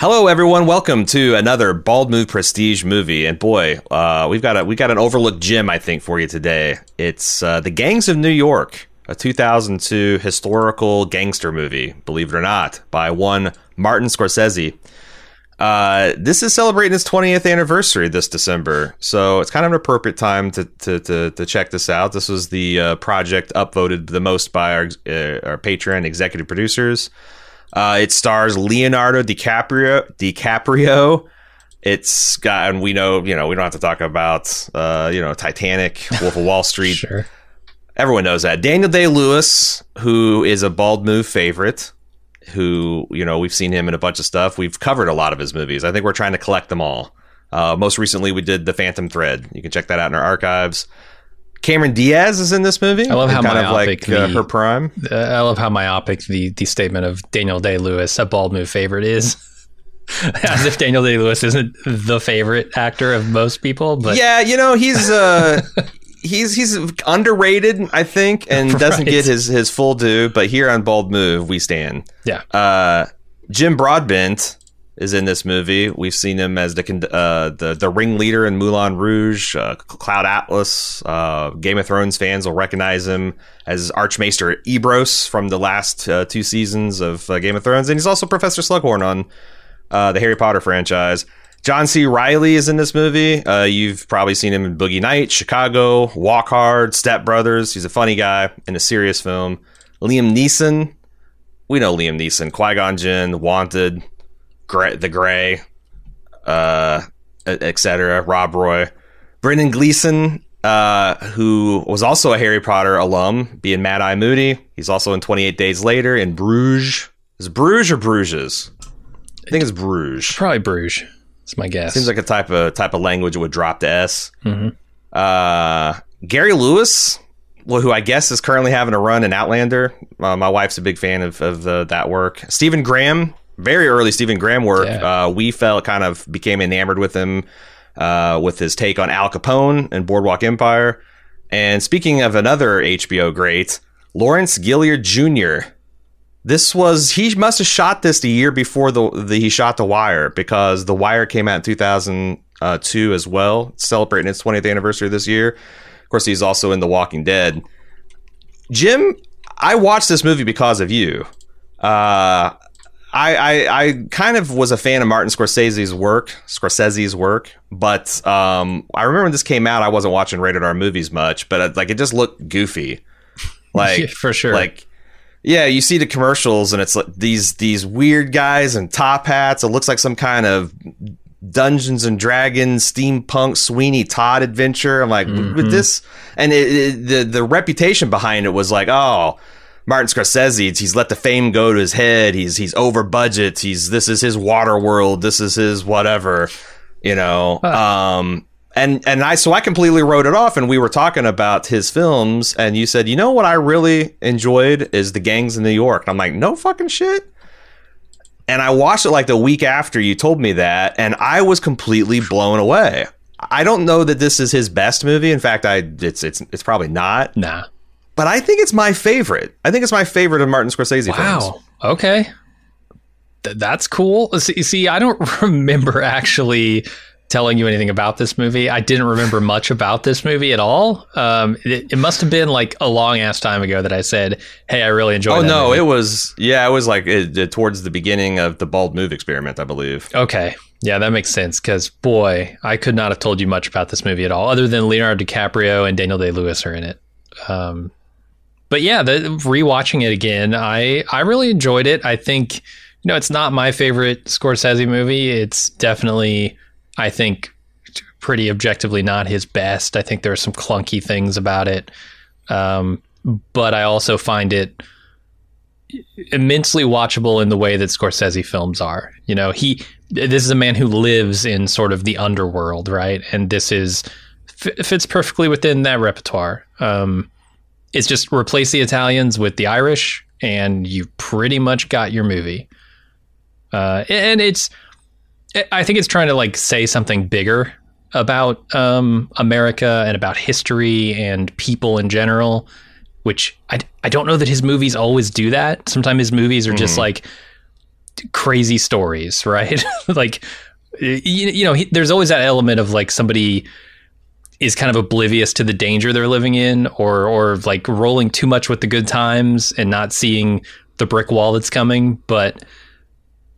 Hello, everyone. Welcome to another Bald Move Prestige movie. And boy, uh, we've got a we got an overlooked gem, I think, for you today. It's uh, the Gangs of New York, a 2002 historical gangster movie. Believe it or not, by one Martin Scorsese. Uh, this is celebrating its 20th anniversary this December, so it's kind of an appropriate time to to to, to check this out. This was the uh, project upvoted the most by our uh, our Patreon executive producers. Uh, it stars Leonardo DiCaprio. DiCaprio. It's got, and we know, you know, we don't have to talk about, uh, you know, Titanic, Wolf of Wall Street. Sure. Everyone knows that. Daniel Day Lewis, who is a bald move favorite, who, you know, we've seen him in a bunch of stuff. We've covered a lot of his movies. I think we're trying to collect them all. Uh, most recently, we did The Phantom Thread. You can check that out in our archives. Cameron Diaz is in this movie. I love how kind of myopic like uh, her prime. Uh, I love how myopic the the statement of Daniel Day Lewis, a bald move favorite, is. As if Daniel Day Lewis isn't the favorite actor of most people, but yeah, you know he's uh, he's he's underrated, I think, and doesn't get his his full due. But here on Bald Move, we stand. yeah, Uh, Jim Broadbent is in this movie. We've seen him as the uh, the the ringleader in Moulin Rouge, uh, Cloud Atlas. Uh, Game of Thrones fans will recognize him as Archmaester Ebrose from the last uh, two seasons of uh, Game of Thrones, and he's also Professor Slughorn on uh, the Harry Potter franchise. John C. Reilly is in this movie. You've probably seen him in Boogie Nights, Chicago, Walk Hard, Step Brothers. He's a funny guy in a serious film. Liam Neeson. We know Liam Neeson. Qui Gon Jinn, Wanted, Gray, The Gray, uh, etc. Rob Roy. Brendan Gleeson, uh, who was also a Harry Potter alum, being Mad Eye Moody. He's also in 28 Days Later in Bruges. Is it Bruges or Bruges? I think it's Bruges. probably Bruges. It's my guess. Seems like a type of type of language would drop the S. Mhm. Uh, Gary Lewis, well, who I guess is currently having a run in Outlander. Uh, my wife's a big fan of, of that work. Stephen Graham, very early Stephen Graham work. Yeah. Uh, we felt kind of became enamored with him uh, with his take on Al Capone and Boardwalk Empire. And speaking of another HBO great, Lawrence Gilliard Jr. This was he must have shot this the year before the, the he shot The Wire because The Wire came out in 2002 as well, celebrating its 20th anniversary this year. Of course, he's also in The Walking Dead. Jim, I watched this movie because of you. Uh, I, I I kind of was a fan of Martin Scorsese's work, Scorsese's work, but um, I remember when this came out, I wasn't watching rated R movies much, but uh, like it just looked goofy, like Yeah, for sure. like yeah, you see the commercials and it's like these these weird guys in top hats. It looks like some kind of Dungeons and Dragons steampunk Sweeney Todd adventure. I'm like, with this, and it, it, the the reputation behind it was like, oh, Martin Scorsese, he's let the fame go to his head. He's he's over budget. He's this is his Waterworld. This is his whatever, you know. Um, and and I so I completely wrote it off. And we were talking about his films, and you said, you know what I really enjoyed is the Gangs in New York. And I'm like, no fucking shit. And I watched it like the week after you told me that, and I was completely blown away. I don't know that this is his best movie. In fact, I it's it's it's probably not. nah. But I think it's my favorite. I think it's my favorite of Martin Scorsese films. Wow. Okay. Th- that's cool. See, see, I don't remember actually telling you anything about this movie. I didn't remember much about this movie at all. Um, it, it must have been like a long ass time ago that I said, "Hey, I really enjoyed." It. Oh no, movie." it was yeah, it was like it, it- towards the beginning of the bald move experiment, I believe. Okay. Yeah, that makes sense because, boy, I could not have told you much about this movie at all, other than Leonardo DiCaprio and Daniel Day Lewis are in it. Um, but yeah, the, rewatching it again, I, I really enjoyed it. I think, you know, it's not my favorite Scorsese movie. It's definitely, I think, pretty objectively not his best. I think there are some clunky things about it. Um, but I also find it immensely watchable in the way that Scorsese films are. You know, he this is a man who lives in sort of the underworld, right? And this is fits perfectly within that repertoire. Um, it's just replace the Italians with the Irish, and you pretty much got your movie. Uh, and it's, I think it's trying to like say something bigger about um, America and about history and people in general, which I, I don't know that his movies always do that. Sometimes his movies are just like crazy stories, right? like you, you know, he, there's always that element of like somebody is kind of oblivious to the danger they're living in or or like rolling too much with the good times and not seeing the brick wall that's coming, but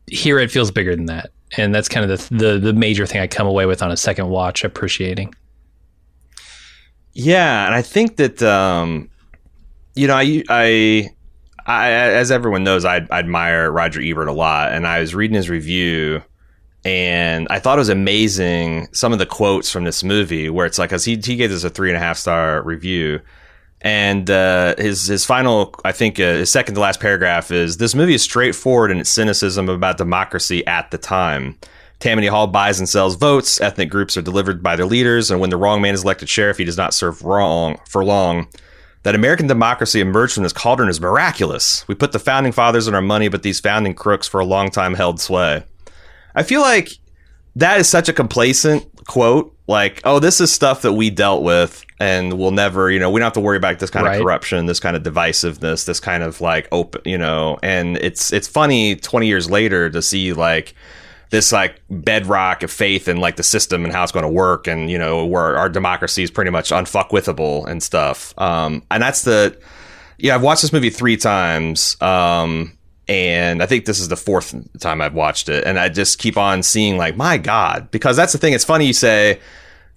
here it feels bigger than that. And that's kind of the the, the major thing I come away with on a second watch appreciating. Yeah, and I think that um, you know, I, I, I, as everyone knows, I, I admire Roger Ebert a lot, and I was reading his review, and I thought it was amazing some of the quotes from this movie, where it's like, cause he he gave this a three and a half star review, and uh, his his final, I think, uh, his second to last paragraph is this movie is straightforward in its cynicism about democracy at the time. Tammany Hall buys and sells votes. Ethnic groups are delivered by their leaders, and when the wrong man is elected sheriff, he does not serve wrong for long. That American democracy emerged from this cauldron is miraculous. We put the founding fathers in our money, but these founding crooks for a long time held sway. I feel like that is such a complacent quote. Like, oh, this is stuff that we dealt with, and we'll never, you know, we don't have to worry about this kind Right. of corruption, this kind of divisiveness, this kind of like open, you know. And it's it's funny twenty years later to see like this like bedrock of faith in like the system and how it's going to work and you know where our democracy is pretty much unfuckwithable and stuff um and that's the yeah i've watched this movie three times um and i think this is the fourth time i've watched it and i just keep on seeing like my god because that's the thing it's funny you say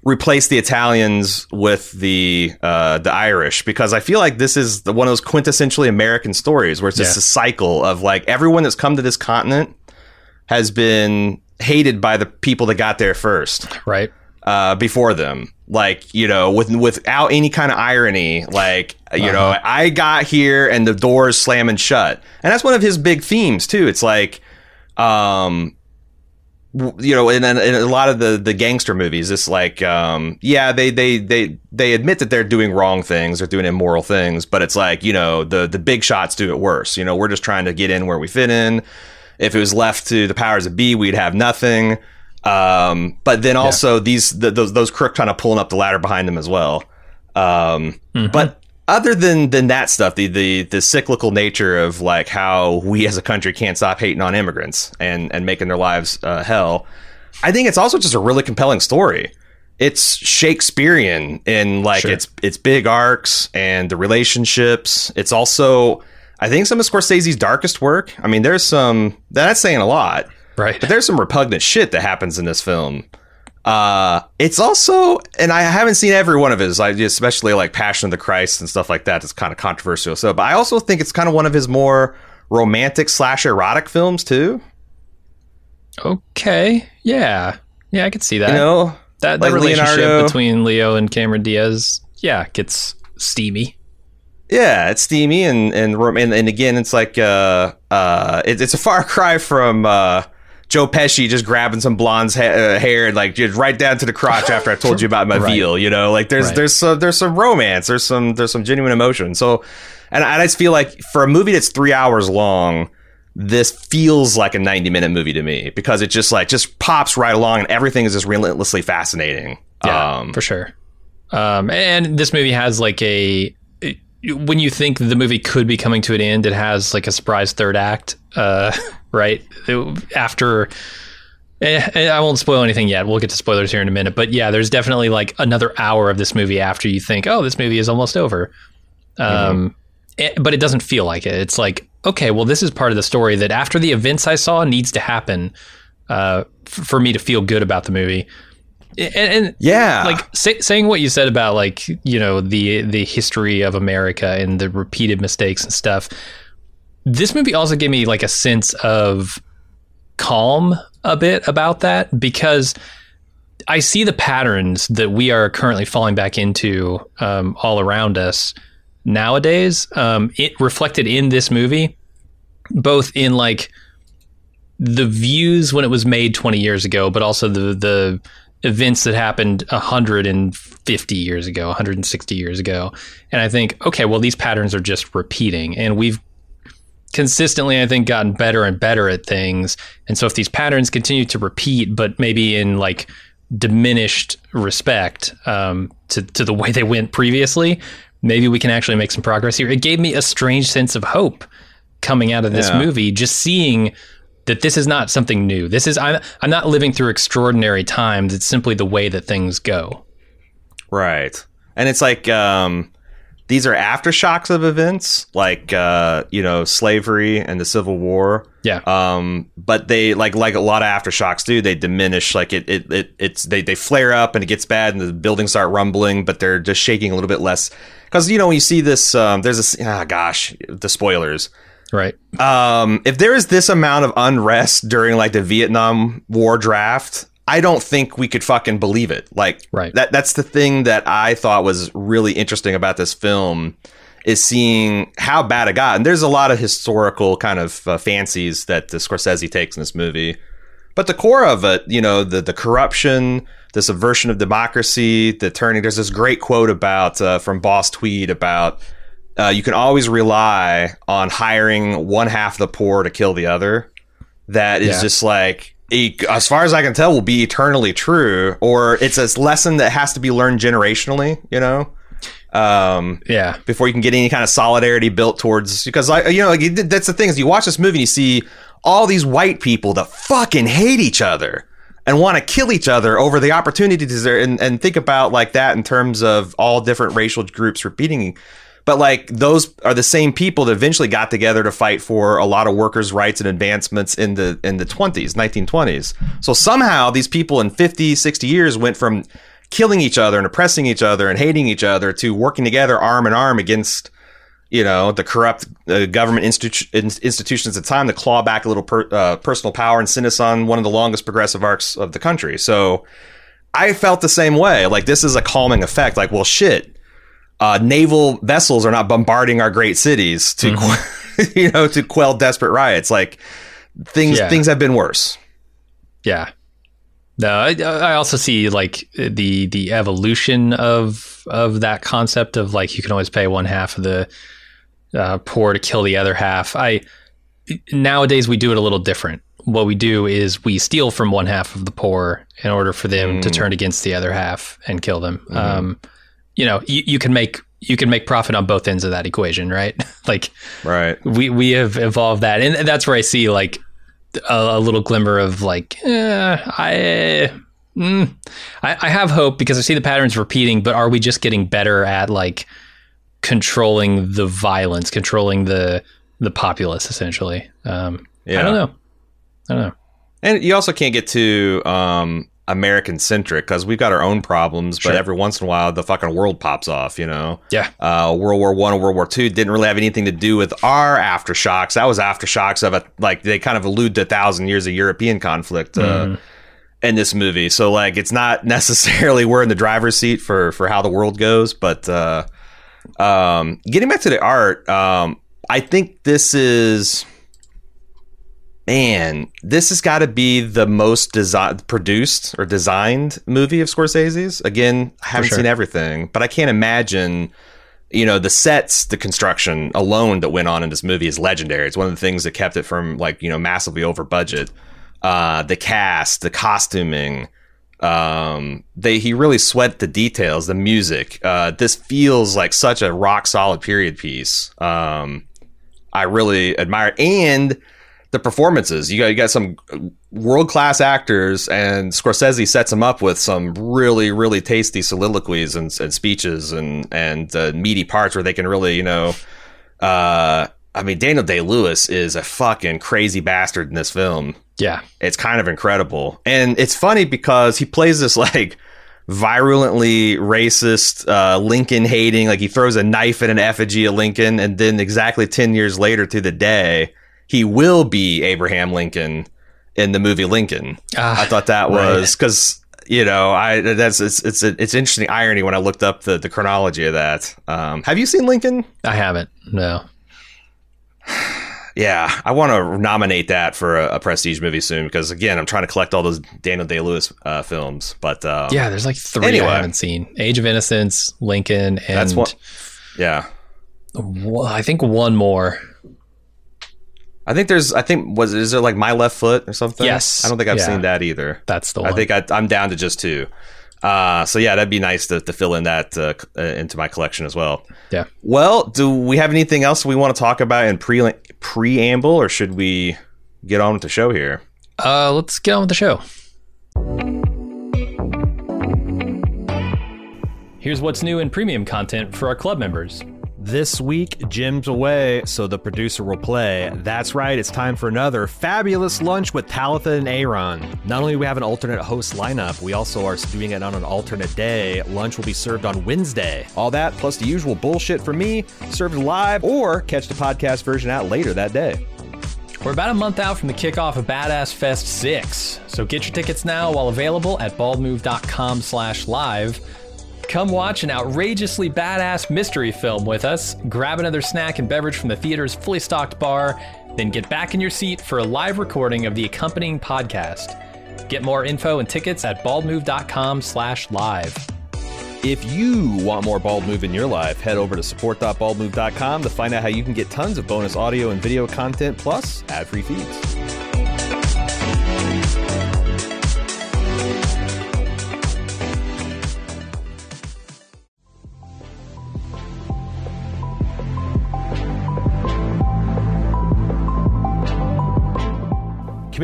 replace the Italians with the uh, the Irish because I feel like this is the, one of those quintessentially American stories where it's just Yeah. a cycle of like everyone that's come to this continent has been hated by the people that got there first Right. Uh, before them. Like you know, with without any kind of irony, like you know, Uh-huh. I got here and the doors slamming shut, and that's one of his big themes too. It's like, um, you know, in, in, in a lot of the the gangster movies, it's like, um, yeah, they they they they admit that they're doing wrong things, they're doing immoral things, but it's like, you know, the the big shots do it worse. You know, we're just trying to get in where we fit in. If it was left to the powers of B, we'd have nothing. Um, but then also these the, those those crook kind of pulling up the ladder behind them as well. Um, but other than than that stuff, the the the cyclical nature of like how we as a country can't stop hating on immigrants and and making their lives uh, hell, I think it's also just a really compelling story. It's Shakespearean in like Sure. its its big arcs and the relationships. It's also I think some of Scorsese's darkest work. I mean, there's some that's saying a lot. Right. But there's some repugnant shit that happens in this film. Uh, it's also, and I haven't seen every one of his, especially like Passion of the Christ and stuff like that. It's kind of controversial. So, but I also think it's kind of one of his more romantic slash erotic films too. Okay. Yeah. Yeah, I could see that. You know, that, that like relationship Leonardo- between Leo and Cameron Diaz, yeah, gets steamy. yeah, it's steamy and and and, and again, it's like uh uh, it, it's a far cry from uh. Joe Pesci just grabbing some blonde's ha- uh, hair and like just right down to the crotch after I told you about my Right. veal, you know, like there's Right. there's some there's some romance, there's some there's some genuine emotion. So, and I just feel like for a movie that's three hours long, this feels like a 90 minute movie to me because it just like just pops right along and everything is just relentlessly fascinating. Yeah, um, for sure. Um, and this movie has like a when you think the movie could be coming to an end, it has like a surprise third act. Uh, right It- after. eh, eh, I won't spoil anything yet. We'll get to spoilers here in a minute, but yeah, there's definitely like another hour of this movie after you think, oh, this movie is almost over. Um, eh, but it doesn't feel like it. It's like, okay, well, this is part of the story that after the events I saw needs to happen uh, f- for me to feel good about the movie. And, and yeah, like say, saying what you said about like you know the the history of America and the repeated mistakes and stuff. This movie also gave me like a sense of calm a bit about that because I see the patterns that we are currently falling back into um, all around us nowadays. Um, it reflected in this movie, both in like the views when it was made 20 years ago, but also the the events that happened 150 years ago, 160 years ago. And I think, okay, well, these patterns are just repeating, and we've consistently, I think, gotten better and better at things. And so if these patterns continue to repeat, but maybe in like diminished respect um, to to the way they went previously, maybe we can actually make some progress here. It gave me a strange sense of hope coming out of this Yeah. movie, just seeing that this is not something new. This is I'm I'm not living through extraordinary times. It's simply the way that things go. Right. And it's like um, these are aftershocks of events like uh, you know slavery and the Civil War. Yeah. Um, but they like like a lot of aftershocks do. They diminish like it it, it it's they they flare up and it gets bad and the buildings start rumbling, but they're just shaking a little bit less. Because you know when you see this, um, there's this ah gosh the spoilers. Right. Um, if there is this amount of unrest during like the Vietnam War draft, I don't think we could fucking believe it. Like, Right. that that's the thing that I thought was really interesting about this film is seeing how bad it got. And there's a lot of historical kind of uh, fancies that the Scorsese takes in this movie. But the core of it, you know, the the corruption, the subversion of democracy, the turning. There's this great quote about uh, from Boss Tweed about uh, you can always rely on hiring one half of the poor to kill the other. That is Yeah. just like, as far as I can tell, will be eternally true. Or it's a lesson that has to be learned generationally. You know. Um, Yeah. before you can get any kind of solidarity built towards because I you know like, that's the thing is you watch this movie and you see all these white people that fucking hate each other and want to kill each other over the opportunities there and, and think about like that in terms of all different racial groups repeating but like those are the same people that eventually got together to fight for a lot of workers rights and advancements in the in the 20s 1920s so somehow these people in 50 60 years went from killing each other and oppressing each other and hating each other to working together arm in arm against you know the corrupt uh, government institu- institutions at the time to claw back a little per- uh, personal power and send us on one of the longest progressive arcs of the country. So i felt the same way. Like this is a calming effect. Like well shit uh, naval vessels are not bombarding our great cities to que- you know to quell desperate riots like things Yeah. things have been worse Yeah. No, I, I also see like the the evolution of of that concept of like you can always pay one half of the uh, poor to kill the other half. I nowadays we do it a little different. What we do is we steal from one half of the poor in order for them to turn against the other half and kill them. Um, you know, you, you can make you can make profit on both ends of that equation, right? like right we we have evolved that, and that's where I see like a, a little glimmer of like eh, I, mm, I I have hope because I see the patterns repeating, but are we just getting better at like controlling the violence, controlling the the populace essentially? Um, yeah I don't know. I don't know. And you also can't get too um, American centric because we've got our own problems. Sure. But every once in a while, the fucking world pops off. You know, Yeah. uh, World War One and World War Two didn't really have anything to do with our aftershocks. That was aftershocks of a like they kind of allude to a thousand years of European conflict. Uh, In this movie, so like it's not necessarily we're in the driver's seat for for how the world goes, but uh, um, getting back to the art, um, I think this is man, this has got to be the most desi- produced or designed movie of Scorsese's. Again, I haven't sure. seen everything, but I can't imagine. You know, the sets, the construction alone that went on in this movie is legendary. It's one of the things that kept it from like you know massively over budget. Uh, the cast, the costuming, um, they he really sweat the details, the music. Uh, this feels like such a rock solid period piece. Um, I really admire it. and the performances. You got you got some world class actors, and Scorsese sets them up with some really really tasty soliloquies and, and speeches and and uh, meaty parts where they can really you know. Uh, I mean, Daniel Day Lewis is a fucking crazy bastard in this film. Yeah. It's kind of incredible. And it's funny because he plays this like virulently racist, uh, Lincoln hating, like he throws a knife at an effigy of Lincoln. And then exactly 10 years later to the day, he will be Abraham Lincoln in the movie Lincoln. Ah, I thought that was because, you know, I, that's, it's, it's, a, it's interesting irony when I looked up the, the chronology of that. Um, have you seen Lincoln? I haven't. No. Yeah, I want to nominate that for a, a prestige movie soon because again, I'm trying to collect all those Daniel Day Lewis uh, films. But um, Yeah, there's like three Anyway. I haven't seen: Age of Innocence, Lincoln, and that's what. Yeah, Well, I think one more. I think there's. I think was is there like My Left Foot or something? Yes. I don't think I've Yeah. seen that either. That's the one. I think I, I'm down to just two. Uh, so yeah, that'd be nice to, to fill in that uh, uh, into my collection as well. Yeah. Well, do we have anything else we want to talk about in pre preamble, or should we get on with the show here. Uh, let's get on with the show. Here's what's new in premium content for our club members. This week, Jim's away, so the producer will play. That's right, it's time for another fabulous lunch with Talitha and Aaron. Not only do we have an alternate host lineup, we also are doing it on an alternate day. Lunch will be served on Wednesday. All that, plus the usual bullshit for me, served live, or catch the podcast version out later that day. We're about a month out from the kickoff of Badass Fest 6, so get your tickets now while available at baldmove.com slash live. Come watch an outrageously badass mystery film with us, grab another snack and beverage from the theater's fully stocked bar, then get back in your seat for a live recording of the accompanying podcast. Get more info and tickets at baldmove.com slash live. If you want more Bald Move in your life, head over to support.baldmove.com to find out how you can get tons of bonus audio and video content plus ad-free feeds.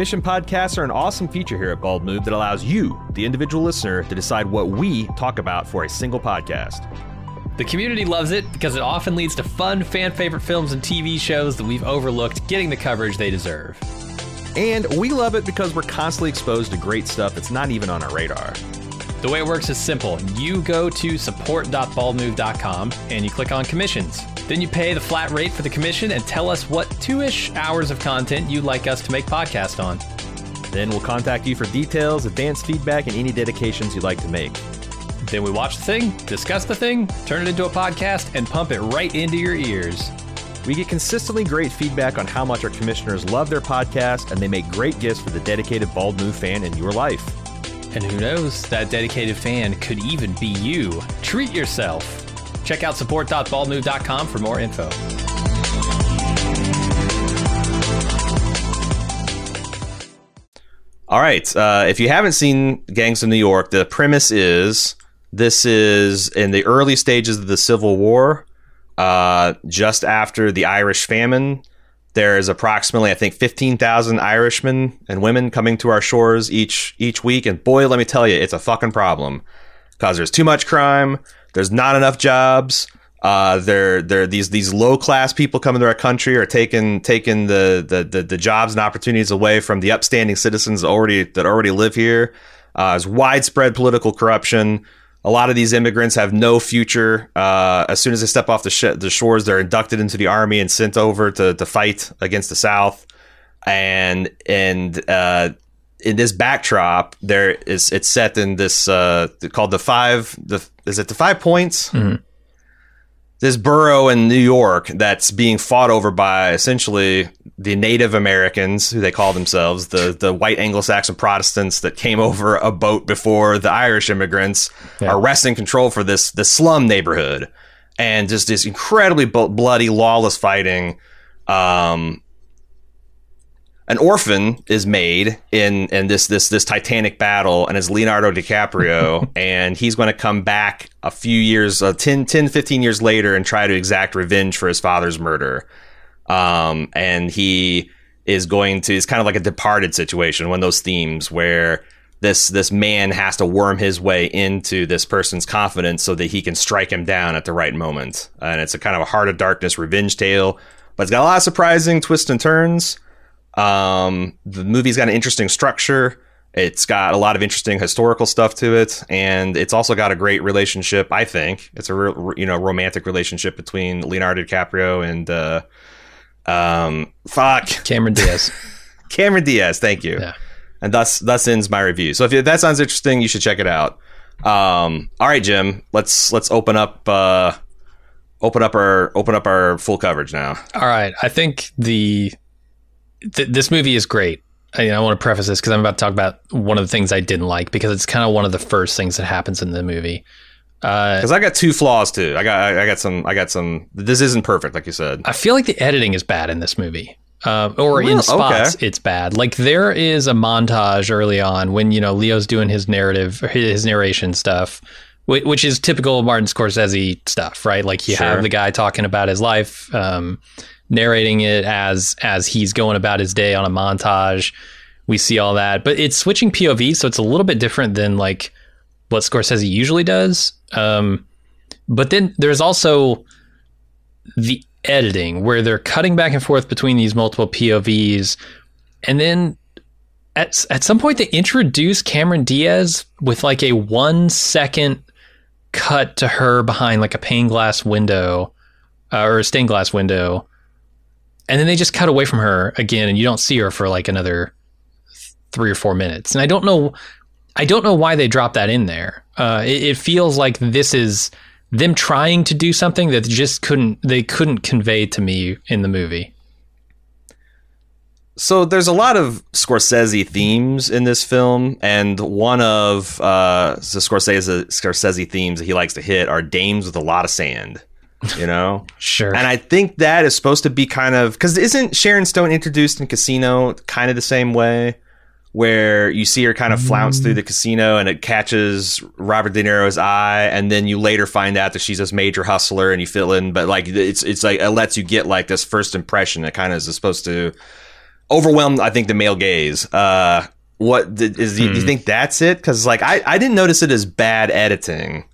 Commission podcasts are an awesome feature here at Bald Move that allows you, the individual listener, to decide what we talk about for a single podcast. The community loves it because it often leads to fun, fan favorite films and TV shows that we've overlooked getting the coverage they deserve. And we love it because we're constantly exposed to great stuff that's not even on our radar. The way it works is simple. You go to support.baldmove.com and you click on commissions. Then you pay the flat rate for the commission and tell us what two ish hours of content you'd like us to make podcast on. Then we'll contact you for details, advanced feedback, and any dedications you'd like to make. Then we watch the thing, discuss the thing, turn it into a podcast, and pump it right into your ears. We get consistently great feedback on how much our commissioners love their podcast, and they make great gifts for the dedicated Bald Move fan in your life. And who knows, that dedicated fan could even be you. Treat yourself. Check out support.baldmove.com for more info. All right. Uh, if you haven't seen Gangs of New York, the premise is this is in the early stages of the Civil War, uh, just after the Irish famine. There's approximately, I think, 15,000 Irishmen and women coming to our shores each each week, and boy, let me tell you, it's a fucking problem because there's too much crime, there's not enough jobs. Uh, they're they're these these low class people coming to our country are taking taking the, the the, the jobs and opportunities away from the upstanding citizens already that already live here. Uh, there's widespread political corruption. A lot of these immigrants have no future. Uh, as soon as they step off the, sh- the shores, they're inducted into the army and sent over to, to fight against the South. And and uh, in this backdrop, there is it's set in this uh, called the five. The is it the five points? Mm-hmm. This borough in New York that's being fought over by essentially the Native Americans, who they call themselves, the the white Anglo-Saxon Protestants that came over a boat before the Irish immigrants, Yeah. are wresting control for this the slum neighborhood, and just this incredibly bloody, lawless fighting. Um, an orphan is made in in this this this Titanic battle, and it's Leonardo DiCaprio, and he's going to come back a few years, uh, 10, 10, 15 years later, and try to exact revenge for his father's murder. Um, and he is going to. It's kind of like a Departed situation, one of those themes where this this man has to worm his way into this person's confidence so that he can strike him down at the right moment. And it's a kind of a heart of darkness revenge tale, but it's got a lot of surprising twists and turns. Um, the movie's got an interesting structure. It's got a lot of interesting historical stuff to it, and it's also got a great relationship. I think it's a real, you know romantic relationship between Leonardo DiCaprio and uh, um, fuck Cameron Diaz. Cameron Diaz. Thank you. Yeah. And thus thus ends my review. So if that sounds interesting, you should check it out. Um, all right, Jim. Let's let's open up uh, open up our open up our full coverage now. All right. I think the th- this movie is great. I, I want to preface this because I'm about to talk about one of the things I didn't like because it's kind of one of the first things that happens in the movie. Uh, Because I got two flaws too. I got I, I got some I got some. This isn't perfect, like you said. I feel like the editing is bad in this movie. Uh, or Well, in spots, okay. it's bad. Like there is a montage early on when you know Leo's doing his narrative, his narration stuff, whi- which is typical Martin Scorsese stuff, right? Like you Sure. have the guy talking about his life, um, narrating it as as he's going about his day on a montage. We see all that, but it's switching POV, so it's a little bit different than like what Scorsese usually does. Um, but then there's also the editing where they're cutting back and forth between these multiple POVs, and then at at some point they introduce Cameron Diaz with like a one second cut to her behind like a pane glass window uh, or a stained glass window, and then they just cut away from her again, and you don't see her for like another three or four minutes. And I don't know, I don't know why they dropped that in there. Uh, it, it feels like this is them trying to do something that just couldn't they couldn't convey to me in the movie. So there's a lot of Scorsese themes in this film, and one of uh, the Scorsese Scorsese themes that he likes to hit are dames with a lot of sand. You know, sure. And I think that is supposed to be kind of because isn't Sharon Stone introduced in Casino kind of the same way? where you see her kind of flounce through the casino and it catches Robert De Niro's eye, and then you later find out that she's this major hustler, and you fill in, but like it's it's like it lets you get like this first impression that kind of is supposed to overwhelm, I think, the male gaze. Uh, what is? Hmm. Do you think that's it? Because like I I didn't notice it as bad editing.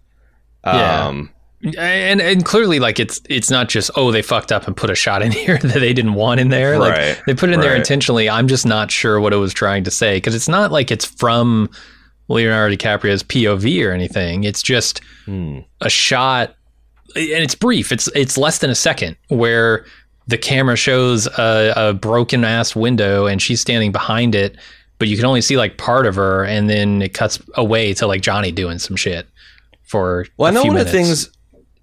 Um, and and clearly like it's it's not just oh they fucked up and put a shot in here that they didn't want in there like right, they put it in right. there intentionally i'm just not sure what it was trying to say because it's not like it's from leonardo dicaprio's pov or anything it's just hmm. a shot and it's brief it's it's less than a second where the camera shows a, a broken ass window and she's standing behind it but you can only see like part of her and then it cuts away to like johnny doing some shit for well, I know one minutes. of the things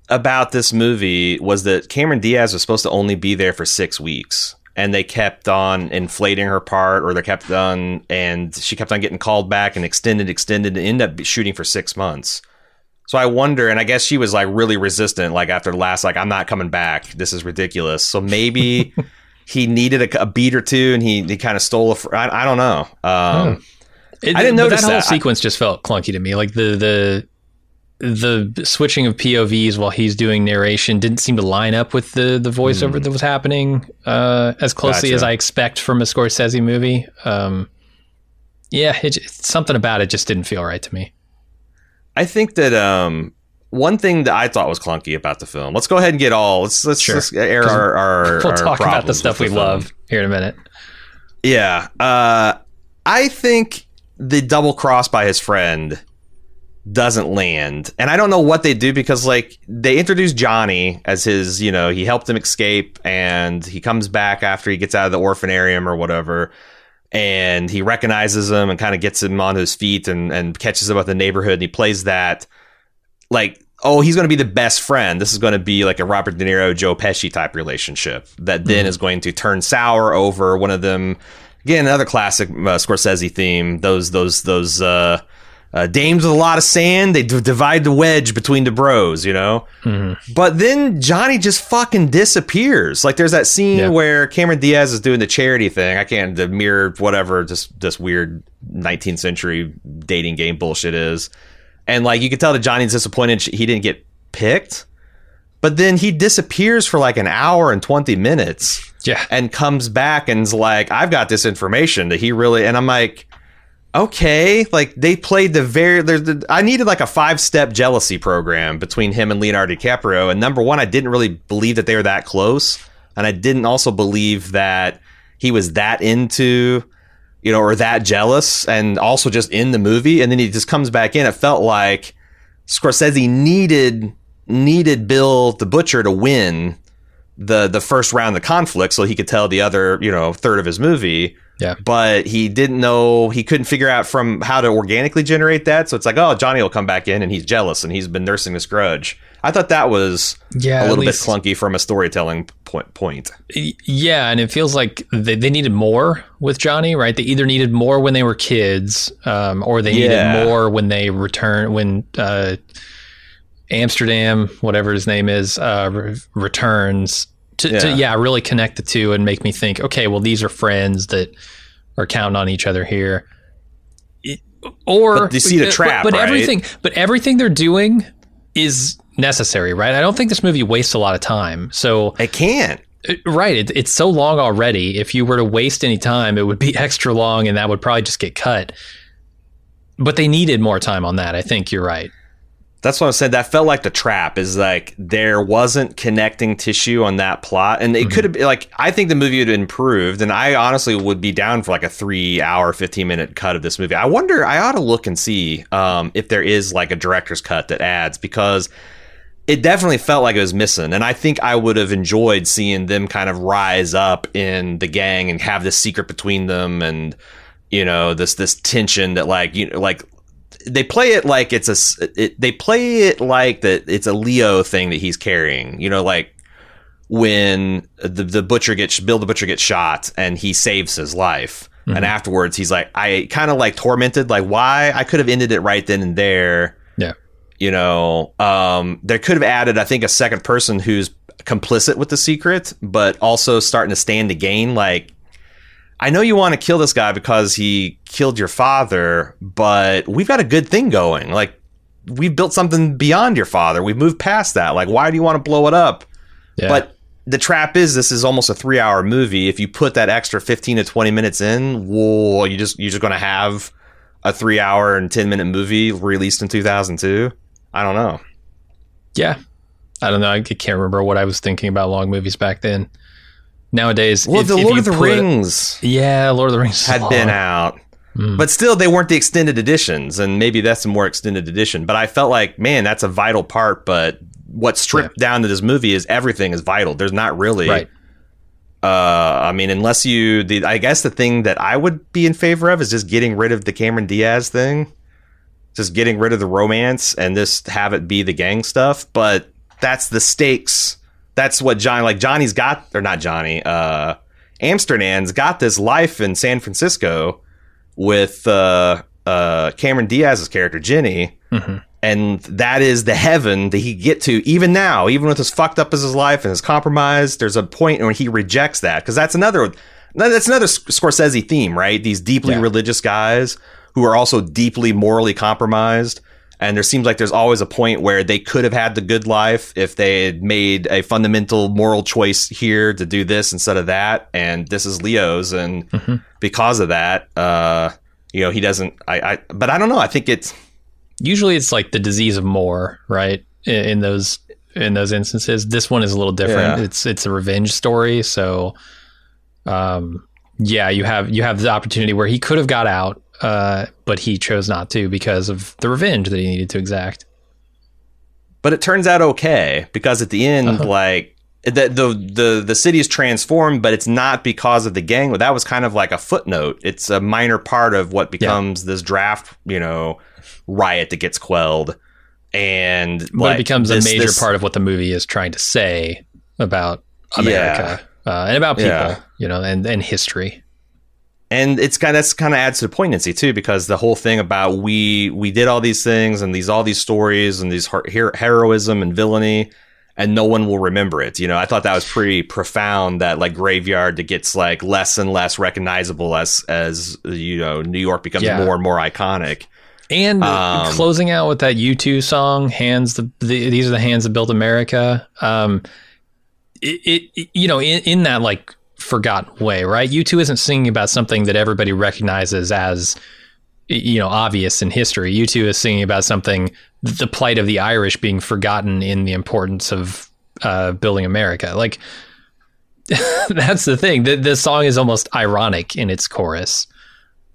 about this movie was that Cameron Diaz was supposed to only be there for six weeks. And they kept on inflating her part, or they kept on, and she kept on getting called back and extended, extended, and ended up shooting for six months. So I wonder, and I guess she was like really resistant, like after the last, like I'm not coming back. This is ridiculous. So maybe he needed a, a, beat or two, and he he kind of stole a. Fr- I, I don't know. Um, hmm. it, I didn't notice that whole that. sequence just felt clunky to me. Like the the the switching of POVs while he's doing narration didn't seem to line up with the the voiceover Mm. that was happening uh, as closely Gotcha. as I expect from a Scorsese movie. Um, yeah, it, something about it just didn't feel right to me. I think that um, one thing that I thought was clunky about the film. Let's go ahead and get all. Let's let's, Sure. let's air our our. we'll our talk about the stuff we the love here in a minute. Yeah. Uh, I think the double cross by his friend doesn't land. And I don't know what they do because, like, they introduce Johnny as his, you know, he helped him escape and he comes back after he gets out of the orphanarium or whatever. And he recognizes him and kind of gets him on his feet and, and catches him up the neighborhood. And he plays that, like, oh, he's going to be the best friend. This is going to be like a Robert De Niro, Joe Pesci type relationship that then is going to turn sour over one of them. Again, another classic uh, Scorsese theme. Those those those uh, uh, dames with a lot of sand. They d- divide the wedge between the bros, you know. But then Johnny just fucking disappears. Like there's that scene Yeah. where Cameron Diaz is doing the charity thing. I can't the mirror whatever just this weird 19th century dating game bullshit is. And like you can tell that Johnny's disappointed he didn't get picked. But then he disappears for like an hour and 20 minutes Yeah, and comes back and's like, I've got this information that he really, and I'm like, okay, like they played the very, the, I needed like a five step jealousy program between him and Leonardo DiCaprio. And number one, I didn't really believe that they were that close. And I didn't also believe that he was that into, you know, or that jealous and also just in the movie. And then he just comes back in. It felt like Scorsese needed, needed Bill the Butcher to win the the first round of the conflict so he could tell the other you know third of his movie Yeah. but he didn't know he couldn't figure out from how to organically generate that so it's like oh johnny will come back in and he's jealous and he's been nursing this grudge i thought that was yeah, a little bit clunky from a storytelling point point Yeah, and it feels like they, they needed more with Johnny, right? They either needed more when they were kids, um, or they Yeah. needed more when they return when uh, Amsterdam, whatever his name is, uh, re- returns to yeah. to Yeah. really connect the two and make me think, okay, well these are friends that are counting on each other here. Or But you see the but- trap, but, right? everything, but everything they're doing is necessary, right? I don't think this movie wastes a lot of time. So it can't Right. It, it's so long already. If you were to waste any time, it would be extra long and that would probably just get cut. But they needed more time on that. I think you're right. That's what I'm saying. That felt like the trap is like there wasn't connecting tissue on that plot. And it mm-hmm. could have been like, I think the movie would have improved. And I honestly would be down for like a three hour, 15 minute cut of this movie. I wonder, I ought to look and see um, if there is like a director's cut that adds because it definitely felt like it was missing. And I think I would have enjoyed seeing them kind of rise up in the gang and have this secret between them and, you know, this, this tension that like, you know, like, they play it like it's a it, they play it like that it's a Leo thing that he's carrying. You know, like when the the butcher gets Bill the butcher gets shot and he saves his life. Mm-hmm. And afterwards, he's like, I kind of like tormented, like why I could have ended it right then and there. Yeah, you know, um, there could have added, I think, a second person who's complicit with the secret, but also starting to stand to gain. Like, I know you want to kill this guy because he killed your father, but we've got a good thing going. Like, we've built something beyond your father. We've moved past that. Like, why do you want to blow it up? Yeah. But the trap is this is almost a three hour movie. If you put that extra 15 to 20 minutes in, whoa, you just, you're just going to have a three hour and 10 minute movie released in 2002. I don't know. Yeah. I don't know. I can't remember what I was thinking about long movies back then nowadays. Well, if, the Lord of the Rings, yeah, Lord of the Rings had been out, mm. but still they weren't the extended editions, and maybe that's a more extended edition. But I felt like, man, that's a vital part. But what's stripped yeah. down to this movie is everything is vital. There's not really. Right. Uh, I mean, unless you, the, I guess the thing that I would be in favor of is just getting rid of the Cameron Diaz thing, just getting rid of the romance and just have it be the gang stuff. But that's the stakes that's what Johnny like Johnny's got or not Johnny uh Amsterdam's got this life in San Francisco with uh uh Cameron Diaz's character Jenny mm-hmm. and that is the heaven that he get to even now even with as fucked up as his life and his compromise there's a point when he rejects that because that's another that's another Scorsese theme right these deeply yeah. religious guys who are also deeply morally compromised and there seems like there's always a point where they could have had the good life if they had made a fundamental moral choice here to do this instead of that. And this is Leo's. And mm-hmm. because of that, uh, you know, he doesn't, I, I, but I don't know. I think it's usually it's like the disease of more, right? In, in those, in those instances, this one is a little different. Yeah. It's, it's a revenge story. So, um, yeah, you have, you have the opportunity where he could have got out uh, but he chose not to because of the revenge that he needed to exact. But it turns out okay because at the end, uh-huh. like the, the the the city is transformed, but it's not because of the gang. That was kind of like a footnote. It's a minor part of what becomes yeah. this draft, you know, riot that gets quelled. And well, it becomes this, a major this, part of what the movie is trying to say about America yeah. uh, and about people, yeah. you know, and and history and it's kind of that's kind of adds to the poignancy too because the whole thing about we we did all these things and these all these stories and these her- heroism and villainy and no one will remember it you know? I thought that was pretty profound that like graveyard that gets like less and less recognizable as as you know new york becomes yeah. more and more iconic. And um, closing out with that u2 song hands the, the, these are the hands that built america. Um it, it you know in, in that like forgotten way, right? U2 isn't singing about something that everybody recognizes as you know obvious in history. U2 is singing about something the plight of the Irish being forgotten in the importance of uh, building America. Like that's the thing. The, the song is almost ironic in its chorus.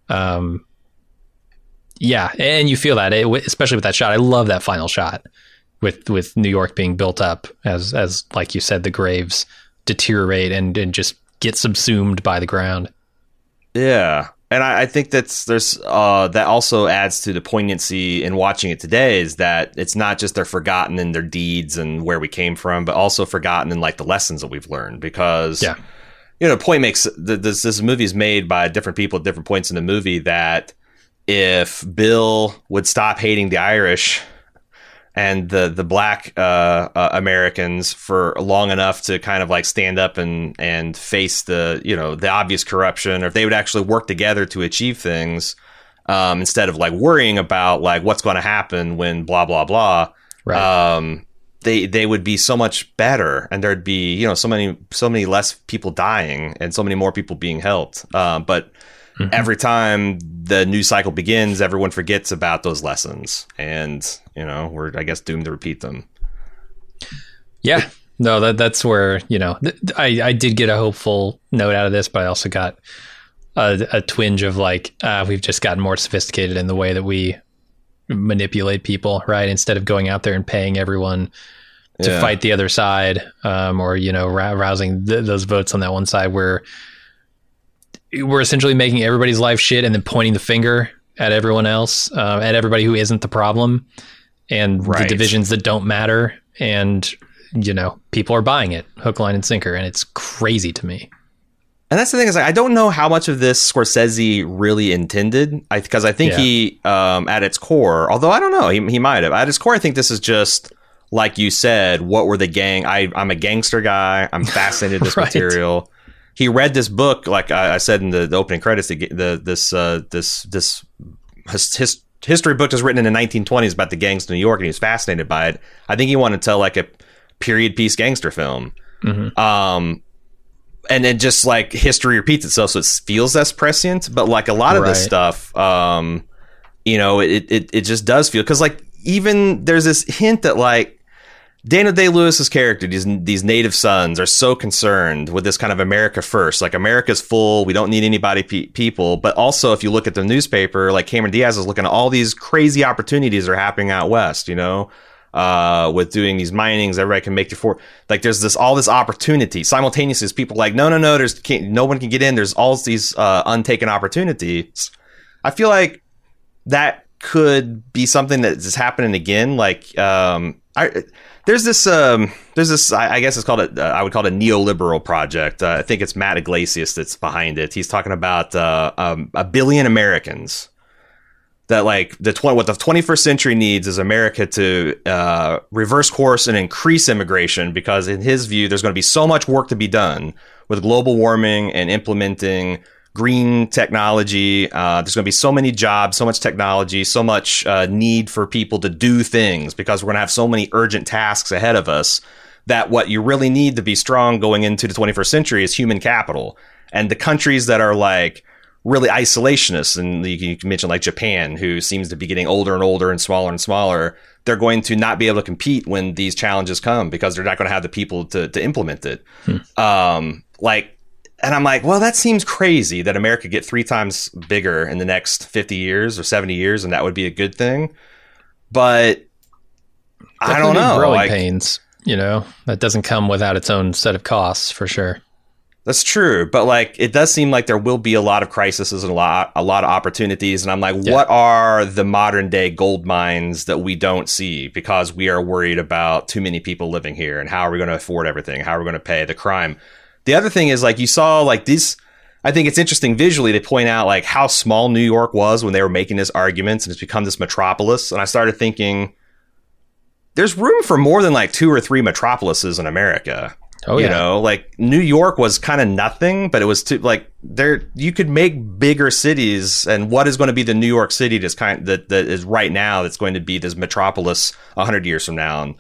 Um, yeah, and you feel that, it, especially with that shot. I love that final shot with with New York being built up as as like you said, the graves deteriorate and and just get subsumed by the ground. Yeah. And I, I think that's there's uh, that also adds to the poignancy in watching it today is that it's not just they're forgotten in their deeds and where we came from, but also forgotten in like the lessons that we've learned. Because yeah. you know, point makes this this movie is made by different people at different points in the movie that if Bill would stop hating the Irish and the the black uh, uh, Americans for long enough to kind of like stand up and and face the you know the obvious corruption, or if they would actually work together to achieve things um, instead of like worrying about like what's going to happen when blah blah blah. Right. Um, they they would be so much better, and there'd be you know so many so many less people dying and so many more people being helped. Uh, but mm-hmm. every time the news cycle begins, everyone forgets about those lessons, and you know we're I guess doomed to repeat them. Yeah, no, that that's where you know th- I I did get a hopeful note out of this, but I also got a, a twinge of like uh, we've just gotten more sophisticated in the way that we manipulate people, right? Instead of going out there and paying everyone to yeah. fight the other side, um, or you know, rousing th- those votes on that one side, where we're essentially making everybody's life shit and then pointing the finger at everyone else, uh, at everybody who isn't the problem, and right. the divisions that don't matter, and you know, people are buying it hook, line, and sinker, and it's crazy to me. And that's the thing is, like, I don't know how much of this Scorsese really intended, because I, I, think yeah. he, um, at its core, although I don't know, he, he might have. At its core, I think this is just like you said. What were the gang? I, I'm a gangster guy. I'm fascinated with this right. material. He read this book, like I, I said in the, the, opening credits. The, the this uh, this this his, his history book was written in the 1920s about the gangs of New York, and he was fascinated by it. I think he wanted to tell like a period piece gangster film. Mm-hmm. Um, and then just like history repeats itself, so it feels less prescient. But like a lot of right. this stuff, um, you know, it, it it just does feel because like even there's this hint that like Daniel Day Lewis's character, these these native sons, are so concerned with this kind of America first. Like America's full, we don't need anybody pe- people. But also, if you look at the newspaper, like Cameron Diaz is looking at all these crazy opportunities are happening out west. You know, uh, with doing these minings, everybody can make your for like there's this all this opportunity simultaneously. As people like no no no, there's no one can get in. There's all these uh, untaken opportunities. I feel like that could be something that is happening again. Like um, I there's this um, there's this I, I, guess it's called a uh, I would call it a neoliberal project. Uh, I think it's Matt Yglesias that's behind it. He's talking about uh, um, a billion Americans that like the tw- what the 21st century needs is America to uh, reverse course and increase immigration because in his view there's going to be so much work to be done with global warming and implementing green technology. Uh, there's going to be so many jobs, so much technology, so much uh, need for people to do things because we're going to have so many urgent tasks ahead of us that what you really need to be strong going into the 21st century is human capital. And the countries that are like really isolationist, and you can mention like Japan, who seems to be getting older and older and smaller and smaller. They're going to not be able to compete when these challenges come because they're not going to have the people to to implement it. Hmm. Um, like, and I'm like, well, that seems crazy that America get three times bigger in the next 50 years or 70 years, and that would be a good thing. But Definitely I don't know. Growing like, pains, you know, that doesn't come without its own set of costs for sure. That's true, but like it does seem like there will be a lot of crises and a lot a lot of opportunities and I'm like yeah. what are the modern day gold mines that we don't see because we are worried about too many people living here and how are we going to afford everything? How are we going to pay the crime? The other thing is like you saw like these I think it's interesting visually to point out like how small New York was when they were making this arguments and it's become this metropolis and I started thinking there's room for more than like two or three metropolises in America. Oh, you yeah. know, like New York was kind of nothing, but it was too like there you could make bigger cities and what is going to be the New York City that's kind that that is right now that's going to be this metropolis 100 years from now and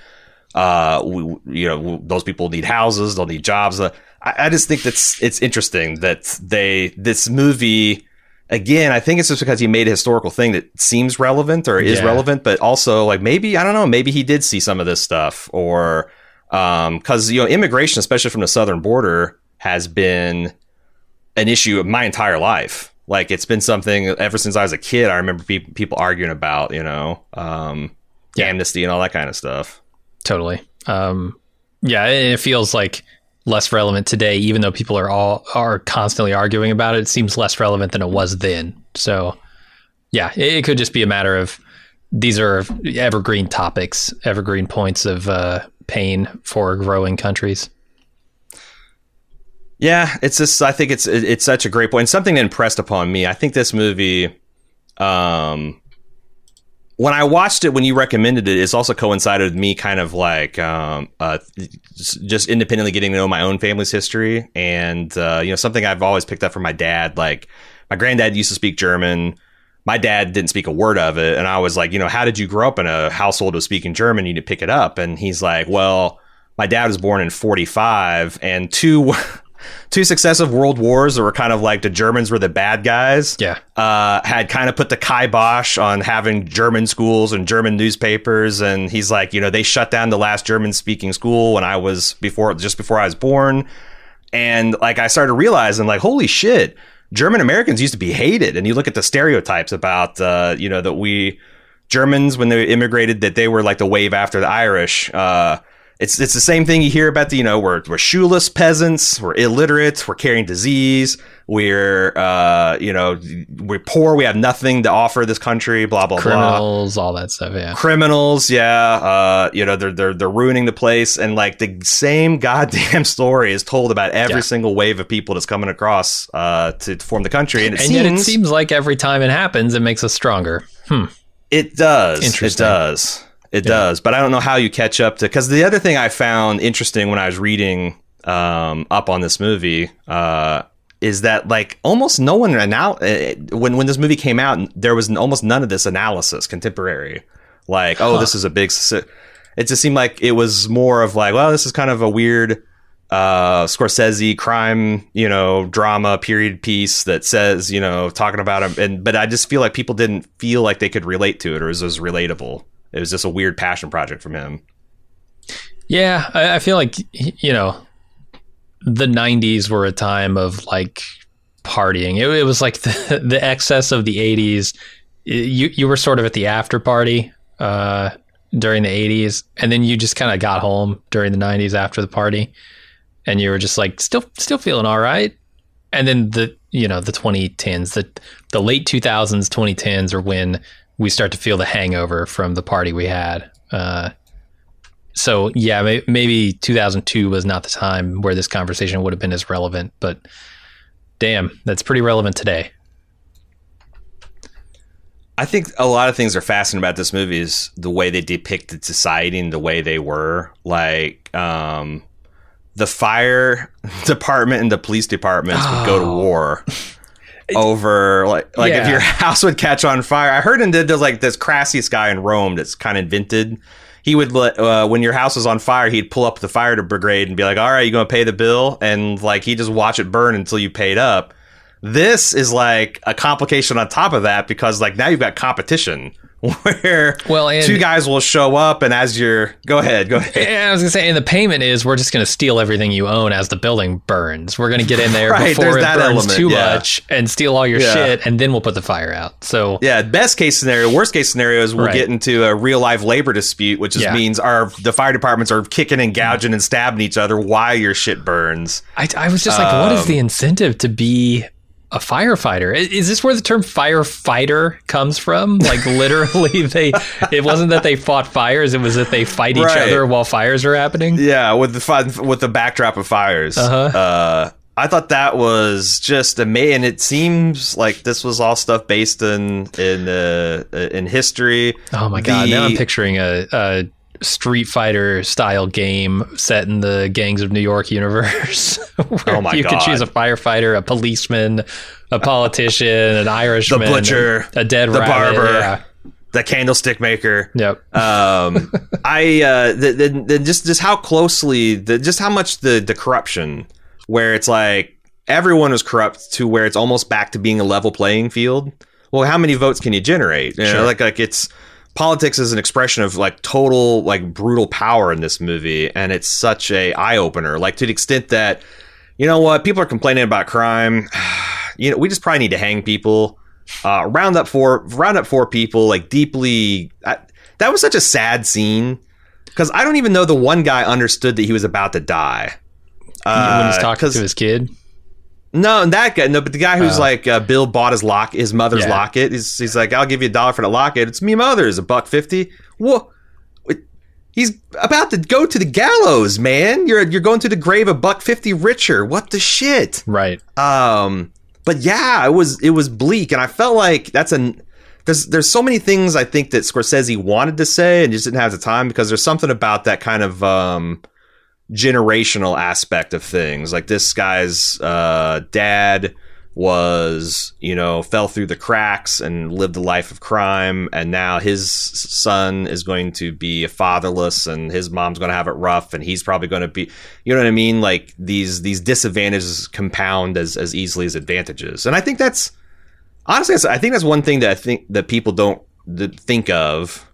uh we, you know those people need houses, they'll need jobs. Uh, I, I just think that's it's interesting that they this movie again, I think it's just because he made a historical thing that seems relevant or is yeah. relevant, but also like maybe I don't know, maybe he did see some of this stuff or because um, you know immigration, especially from the southern border, has been an issue of my entire life. Like it's been something ever since I was a kid. I remember pe- people arguing about you know um, yeah. amnesty and all that kind of stuff. Totally. Um, yeah, it feels like less relevant today, even though people are all are constantly arguing about it. It seems less relevant than it was then. So, yeah, it, it could just be a matter of these are evergreen topics, evergreen points of uh, pain for growing countries. Yeah, it's just I think it's it's such a great point. Something that impressed upon me. I think this movie, um, when I watched it when you recommended it, it's also coincided with me kind of like um, uh, just independently getting to know my own family's history, and uh, you know something I've always picked up from my dad. Like my granddad used to speak German my dad didn't speak a word of it, and I was like, you know, how did you grow up in a household of speaking German? You need to pick it up, and he's like, well, my dad was born in '45, and two. Two successive world wars that were kind of like the Germans were the bad guys. Yeah. Uh, had kind of put the kibosh on having German schools and German newspapers. And he's like, you know, they shut down the last German speaking school when I was before, just before I was born. And like, I started realizing, like, holy shit, German Americans used to be hated. And you look at the stereotypes about, uh, you know, that we Germans, when they immigrated, that they were like the wave after the Irish. Uh, it's it's the same thing you hear about the you know we're we're shoeless peasants, we're illiterate, we're carrying disease, we're uh you know we're poor, we have nothing to offer this country, blah blah Criminals, blah. all that stuff, yeah. Criminals, yeah, uh you know they're they're they're ruining the place, and like the same goddamn story is told about every Yeah. single wave of people that's coming across uh to, to form the country, and it And seems yet it seems like every time it happens, it makes us stronger. Hmm. It does. It does. It Yeah. does. But I don't know how you catch up to because the other thing I found interesting when I was reading um, up on this movie uh, is that like almost no one anal- uh, when when this movie came out, there was almost none of this analysis contemporary. Like, oh, Huh. this is a big. It just seemed like it was more of like, well, this is kind of a weird uh Scorsese crime, you know, drama period piece that says, you know, talking about him and but I just feel like people didn't feel like they could relate to it or it was as relatable. It was just a weird passion project from him. Yeah, I, I feel like you know, the '90s were a time of like partying. It, it was like the, the excess of the '80s. You you were sort of at the after party uh, during the '80s, and then you just kind of got home during the '90s after the party, and you were just like still still feeling all right. And then the you know the 2010s, the the late 2000s, 2010s are when we start to feel the hangover from the party we had. Uh, so yeah, may- maybe 2002 was not the time where this conversation would have been as relevant, but damn, that's pretty relevant today. I think a lot of things are fascinating about this movie is the way they depicted society and the way they were. Like um, the fire department and the police departments would go to Oh. war over like like if your house would catch on fire. I heard in did there's like this Crassus guy in Rome that's kind of invented. He would let uh, when your house was on fire, he'd pull up the fire brigade and be like, "All right, you gonna pay the bill?" And like he just watch it burn until you paid up. This is like a complication on top of that because like now you've got competition where Well, and- two guys will show up and as you're go ahead, go ahead. Yeah, I was gonna say, and the payment is we're just gonna steal everything you own as the building burns. We're gonna get in there Right, before it burns element, too yeah. much and steal all your Yeah. shit, and then we'll put the fire out. So Yeah, best case scenario, worst case scenario is we'll Right. get into a real life labor dispute, which just Yeah. means our the fire departments are kicking and gouging and stabbing each other while your shit burns. I, I was just like, what is Um, the incentive to be a firefighter? Is this where the term firefighter comes from? Like literally, they it wasn't that they fought fires; it was that they fight each Right. other while fires are happening. Yeah, with the fi- with the backdrop of fires. Uh-huh. Uh, I thought that was just amazing. And it seems like this was all stuff based in in uh, in history. Oh my god! now I'm picturing a, a Street Fighter style game set in the Gangs of New York universe. where Oh my god. you God. could choose a firefighter, a policeman, a politician, an Irishman, the butcher, a, a dead the rabbit. barber. Yeah. The candlestick maker. Yep. um i uh the, the, the just just how closely the just how much the the corruption where it's like everyone was corrupt to where it's almost back to being a level playing field well how many votes can you generate you know, like like it's politics is an expression of like total like brutal power in this movie and it's such a eye-opener like to the extent that you know what people are complaining about crime you know we just probably need to hang people uh, round up four round up four people like deeply I, that was such a sad scene because I don't even know the one guy understood that he was about to die. when he's Uh, talking to his kid. No, and that guy, no, but the guy who's Oh. like uh, Bill bought his lock, his mother's Yeah. locket. He's, he's like, I'll give you a dollar for the locket. It's me mother's, a buck fifty. Whoa, he's about to go to the gallows, man. You're you're going to the grave a buck fifty richer. What the shit? Right. Um, but yeah, it was it was bleak, and I felt like that's an there's there's so many things I think that Scorsese wanted to say and just didn't have the time because there's something about that kind of um generational aspect of things. Like this guy's uh dad was, you know, fell through the cracks and lived a life of crime. And now his son is going to be fatherless and his mom's going to have it rough. And he's probably going to be, you know what I mean? Like these, these disadvantages compound as, as easily as advantages. And I think that's, honestly, I think that's one thing that I think that people don't think of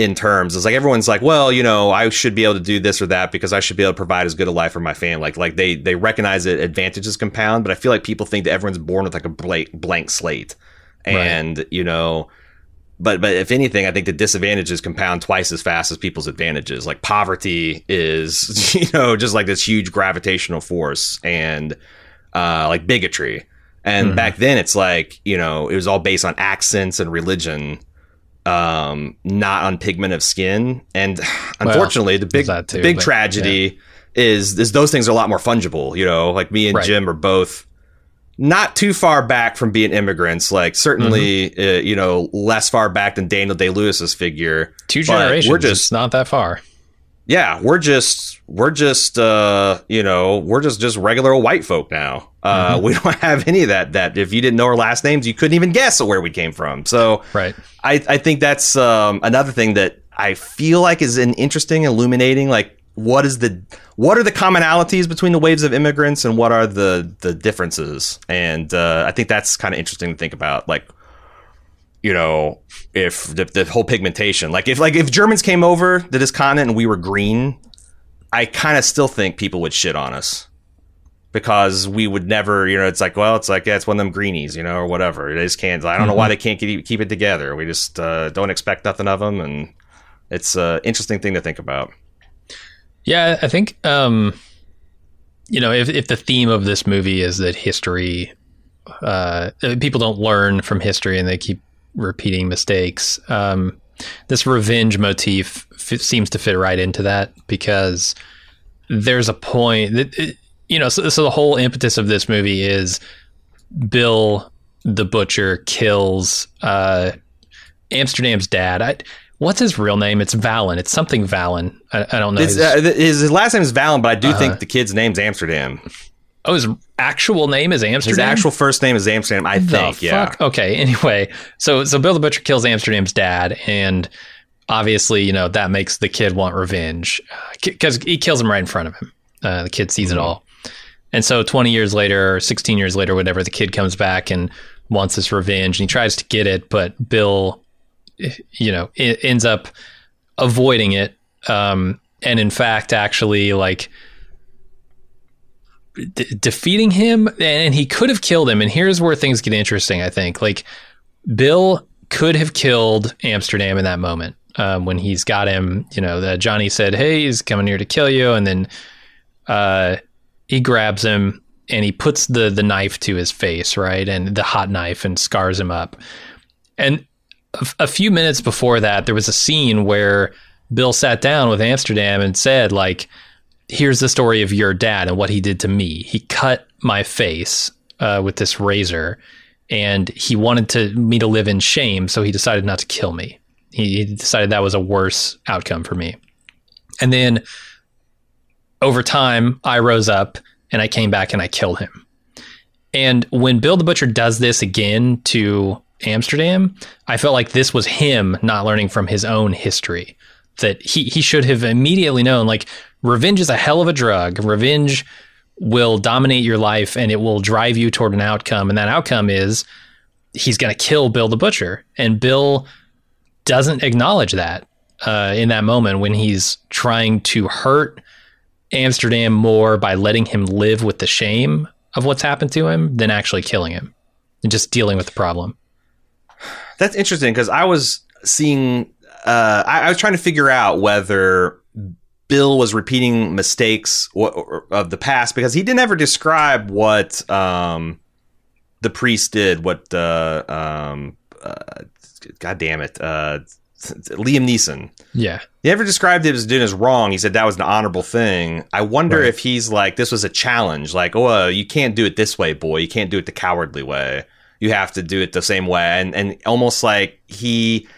in terms. It's like everyone's like well you know i should be able to do this or that because i should be able to provide as good a life for my family. Like like they they recognize that advantages compound but i feel like people think that everyone's born with like a blank, blank slate. And right. you know but but if anything i think the disadvantages compound twice as fast as people's advantages. Like poverty is you know just like this huge gravitational force and uh like bigotry. And mm-hmm. back then it's like you know it was all based on accents and religion um, not on pigment of skin. And unfortunately, well, the big too, big but, tragedy yeah. is is those things are a lot more fungible. You know, like me and right. Jim are both not too far back from being immigrants. Like certainly, mm-hmm. uh, you know, less far back than Daniel Day Lewis's figure. Two generations. We're just not that far. Yeah, we're just we're just uh, you know we're just just regular white folk now. Uh, mm-hmm. We don't have any of that. That if you didn't know our last names, you couldn't even guess where we came from. So, right. I I think that's um, another thing that I feel like is an interesting, illuminating. Like, what is the what are the commonalities between the waves of immigrants, and what are the the differences? And uh, I think that's kind of interesting to think about. Like, you know, if the, the whole pigmentation, like if like if Germans came over to this continent and we were green, I kind of still think people would shit on us because we would never, you know, it's like, well, it's like, yeah, it's one of them greenies, you know, or whatever. They just can't, I don't mm-hmm. know why mm-hmm. they can't keep, keep it together. We just uh, don't expect nothing of them. And it's an interesting thing to think about. Yeah, I think, um, you know, if, if the theme of this movie is that history, uh, people don't learn from history and they keep repeating mistakes, um, this revenge motif f- seems to fit right into that because there's a point that, it, you know, so, so the whole impetus of this movie is Bill the Butcher kills uh, Amsterdam's dad. I, what's his real name? It's Valen. It's something Valen. I, I don't know. His, uh, his, last name is Valen, but I do uh, think uh-huh. the kid's name's Amsterdam. Oh, his actual name is Amsterdam. His actual first name is Amsterdam. I the think. Fuck? Yeah. Okay. Anyway, so so Bill the Butcher kills Amsterdam's dad, and obviously, you know that makes the kid want revenge because uh, he kills him right in front of him. Uh, the kid sees mm-hmm. it all. And so 20 years later, or 16 years later, whatever, the kid comes back and wants this revenge and he tries to get it, but Bill, you know, ends up avoiding it. Um, and in fact, actually, like, defeating him and he could have killed him. And here's where things get interesting i think. Like bill could have killed amsterdam in that moment um, when he's got him you know that johnny said hey he's coming here to kill you. And then uh, he grabs him and he puts the the knife to his face, right, and the hot knife, and scars him up. And a few minutes before that, there was a scene where Bill sat down with Amsterdam and said, like, "Here's the story of your dad and what he did to me. He cut my face uh, with this razor." and he wanted to me to live in shame, so he decided not to kill me. He, he, decided that was a worse outcome for me. And then over time, I rose up and I came back and I killed him. And when Bill the Butcher does this again to Amsterdam, I felt like this was him not learning from his own history. That he, he should have immediately known like revenge is a hell of a drug. Revenge will dominate your life and it will drive you toward an outcome. And that outcome is he's going to kill Bill the Butcher. And Bill doesn't acknowledge that uh, in that moment when he's trying to hurt Amsterdam more by letting him live with the shame of what's happened to him than actually killing him and just dealing with the problem. That's interesting because I was seeing, uh, I, I, was trying to figure out whether Bill was repeating mistakes of the past because he didn't ever describe what um, the priest did, what, uh, um, uh, God damn it, uh, Liam Neeson. Yeah. He never described it as doing as wrong. He said that was an honorable thing. I wonder right. if he's like, this was a challenge. Like, oh, uh, you can't do it this way, boy. You can't do it the cowardly way. You have to do it the same way. And, and almost like he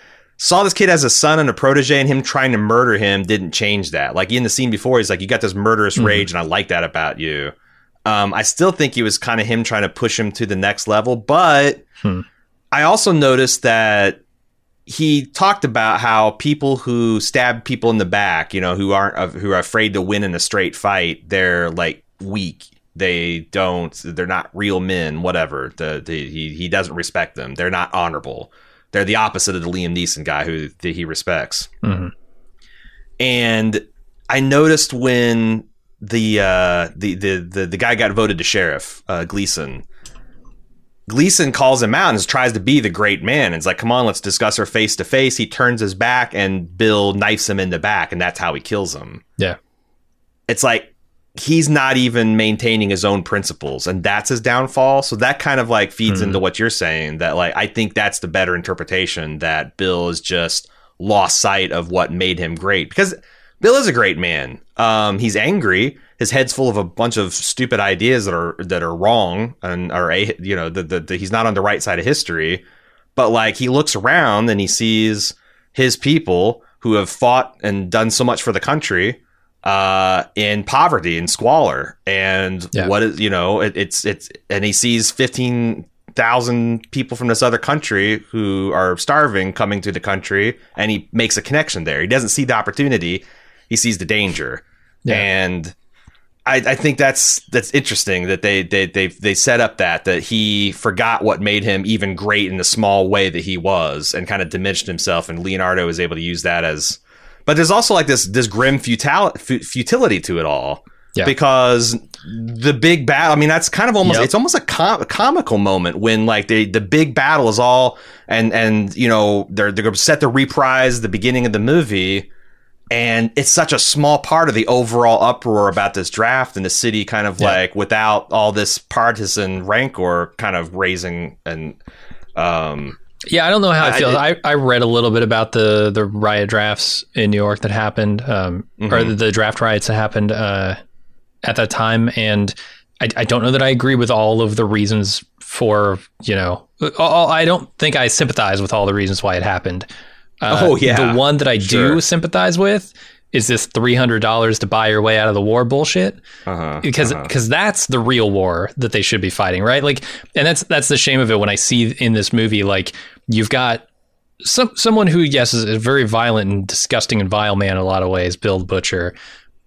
saw this kid as a son and a protege and him trying to murder him didn't change that. Like in the scene before, he's like, you got this murderous mm-hmm. rage and I like that about you. Um, I still think it was kind of him trying to push him to the next level, but Hmm. I also noticed that he talked about how people who stab people in the back, you know, who aren't who are afraid to win in a straight fight, they're like weak. They don't. They're not real men. Whatever. The, the he he doesn't respect them. They're not honorable. They're the opposite of the Liam Neeson guy who that he respects. Mhm. And I noticed when the uh, the, the the the guy got voted to sheriff, uh, Gleeson. Gleeson calls him out and tries to be the great man. And it's like, come on, let's discuss her face to face. He turns his back and Bill knifes him in the back, and that's how he kills him. Yeah. It's like he's not even maintaining his own principles, and that's his downfall. So that kind of like feeds Hmm. into what you're saying. That like I think that's the better interpretation that Bill is just lost sight of what made him great because Bill is a great man. Um, he's angry. His head's full of a bunch of stupid ideas that are that are wrong and are a you know the, the, the he's not on the right side of history. But like he looks around and he sees his people who have fought and done so much for the country uh, in poverty and squalor, and Yeah. what is you know it, it's it's and he sees fifteen thousand people from this other country who are starving coming to the country, and he makes a connection there. He doesn't see the opportunity; he sees the danger, Yeah. and. I, I think that's that's interesting that they they they they set up that that he forgot what made him even great in the small way that he was and kind of diminished himself and Leonardo is able to use that as but there's also like this this grim futility futility to it all Yeah. because the big battle I mean that's kind of almost Yep. it's almost a, com- a comical moment when like the the big battle is all and and you know they're they're going to set the reprise the beginning of the movie and it's such a small part of the overall uproar about this draft and the city kind of like without all this partisan rancor kind of raising and um Yeah, I don't know how it I- feels. I, I read a little bit about the the riot drafts in New York that happened, um, or Mhm. the, the draft riots that happened uh, at that time, and I, I don't know that I agree with all of the reasons for you know. All, I don't think I sympathize with all the reasons why it happened. Uh, Oh, yeah. the one that I Sure. do sympathize with is this three hundred dollars to buy your way out of the war bullshit uh-huh, because uh-huh. because that's the real war that they should be fighting, right? Like, and that's that's the shame of it when I see in this movie, like you've got some someone who yes is a very violent and disgusting and vile man in a lot of ways, Bill Butcher,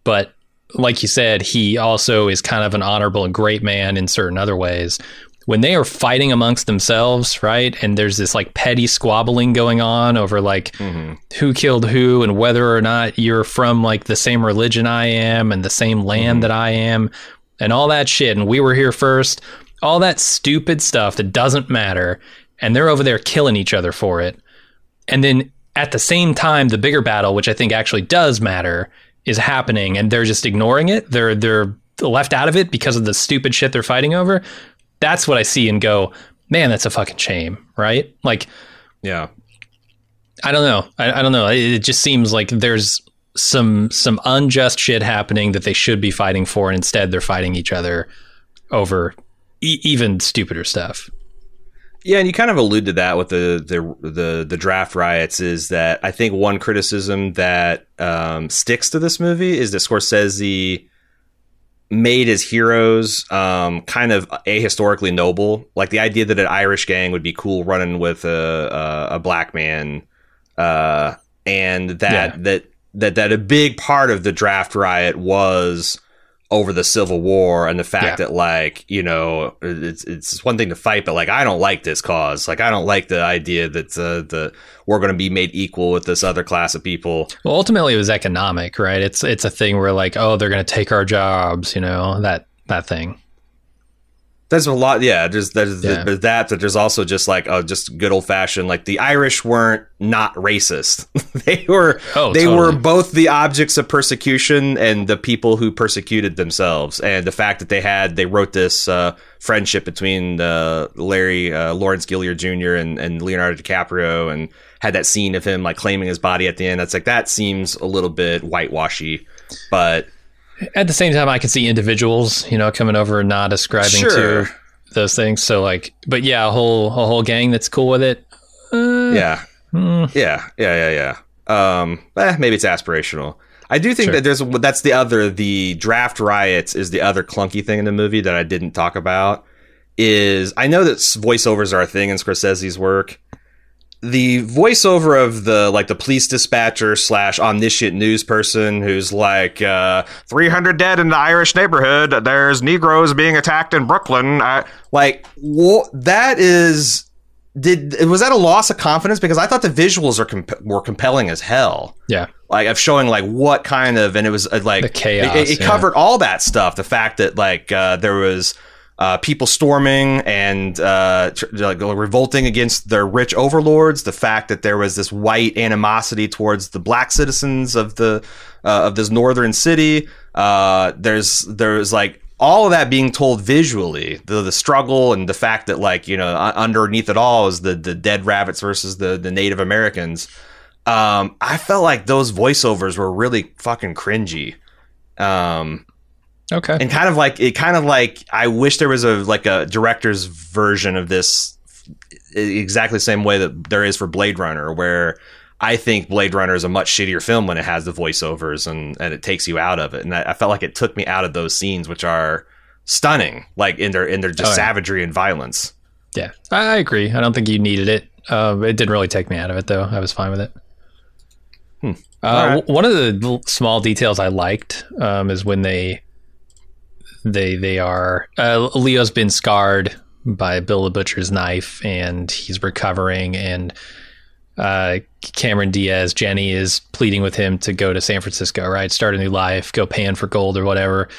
but like you said, he also is kind of an honorable and great man in certain other ways. When they are fighting amongst themselves, right, and there's this like petty squabbling going on over like Mhm. who killed who and whether or not you're from like the same religion I am and the same land Mhm. that I am and all that shit and we were here first all that stupid stuff that doesn't matter and they're over there killing each other for it and then at the same time the bigger battle which I think actually does matter is happening and they're just ignoring it they're they're left out of it because of the stupid shit they're fighting over that's what I see and go man that's a fucking shame right like yeah I don't know. I, I don't know. It, it just seems like there's some some unjust shit happening that they should be fighting for, and instead they're fighting each other over e- even stupider stuff. Yeah, and you kind of allude to that with the the the, the draft riots. Is that I think one criticism that um, sticks to this movie is that Scorsese made his heroes um, kind of ahistorically noble. Like the idea that an Irish gang would be cool running with a a, a black man, uh, and that Yeah. that that that a big part of the draft riot was over the Civil War and the fact Yeah. that like you know it's it's one thing to fight, but like I don't like this cause. Like I don't like the idea that uh, the we're going to be made equal with this other class of people. Well, ultimately, it was economic, right? It's it's a thing where like, oh, they're going to take our jobs, you know that that thing. There's a lot, yeah. There's there's, Yeah. there's that, but there's also just like oh, just good old fashioned. Like the Irish weren't not racist. they were Oh, they totally. were both the objects of persecution and the people who persecuted themselves. And the fact that they had they wrote this uh, friendship between uh, Larry uh, Lawrence Gilliard Jr. and and Leonardo DiCaprio and had that scene of him like claiming his body at the end. That's like that seems a little bit whitewashy, but At the same time, I can see individuals, you know, coming over and not ascribing Sure. to those things. So like, but yeah, a whole a whole gang that's cool with it. Uh, yeah. hmm. Yeah, yeah, yeah, yeah. Um, eh, maybe it's aspirational. I do think Sure. that there's that's the other the draft riots is the other clunky thing in the movie that I didn't talk about. Is I know that voiceovers are a thing in Scorsese's work. The voiceover of the like the police dispatcher slash omniscient news person who's like uh, 300 dead in the Irish neighborhood. There's Negroes being attacked in Brooklyn. I, like wha- that is did was that a loss of confidence because I thought the visuals are comp- were compelling as hell Yeah. like of showing like what kind of and it was uh, like The chaos, it, it yeah. covered all that stuff the fact that like uh, there was uh, people storming and uh, like revolting against their rich overlords the fact that there was this white animosity towards the black citizens of the uh, of this northern city uh, there's there's like all of that being told visually the the struggle and the fact that like you know underneath it all is the the dead rabbits versus the the native americans um, I felt like those voiceovers were really fucking cringy. Um, Okay. and kind of like it kind of like I wish there was a like a director's version of this exactly the same way that there is for Blade Runner where I think Blade Runner is a much shittier film when it has the voiceovers and, and it takes you out of it. And I, I felt like it took me out of those scenes, which are stunning, like in their in their just Oh, yeah. savagery and violence. Yeah, I agree. I don't think you needed it. Uh, it didn't really take me out of it, though. I was fine with it. Hmm. Uh, right. w- One of the small details I liked um, is when they they they are uh, Leo's been scarred by Bill the Butcher's knife, and he's recovering, and uh, Cameron Diaz, Jenny is pleading with him to go to San Francisco, right? Start a new life, go pan for gold or whatever.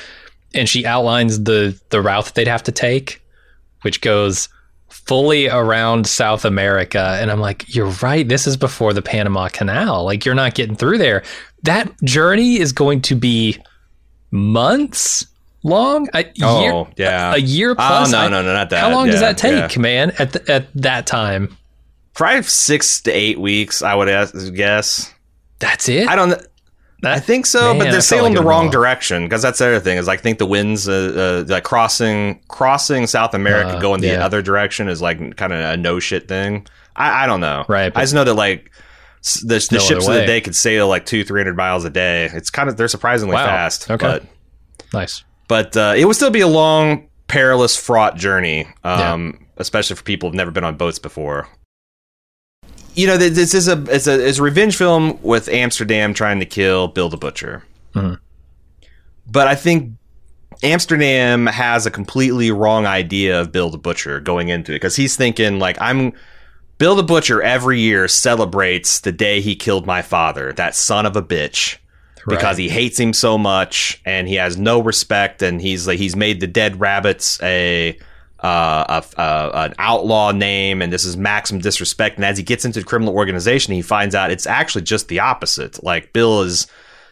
And she outlines the the route that they'd have to take, which goes fully around South America. And I'm like, you're right. This is before the Panama Canal. Like, you're not getting through there. That journey is going to be months long. A Oh year, yeah, a year oh plus. no I- no no not that. How long does that take, yeah. man? At the, at that time, Probably six to eight weeks, I would guess. that's it. I don't. I think so, Man, but they're sailing like the wrong direction because that's the other thing is I think the winds, uh, uh, like crossing crossing South America, Uh, going the yeah. other direction is like kind of a no shit thing. I, I don't know. Right, I just know that like the, the No ships other of the day could sail like two three hundred miles a day. It's kind of they're surprisingly Wow. fast. Okay. But nice. But uh, it would still be a long, perilous, fraught journey, um, especially for people who've never been on boats before. You know, this is a it's a it's a revenge film with Amsterdam trying to kill Bill the Butcher. Mhm. But I think Amsterdam has a completely wrong idea of Bill the Butcher going into it because he's thinking like I'm Bill the Butcher every year celebrates the day he killed my father, that son of a bitch because Right. he hates him so much and he has no respect and he's like he's made the dead rabbits a uh, a, a, an outlaw name and this is maximum disrespect and as he gets into the criminal organization he finds out it's actually just the opposite like bill is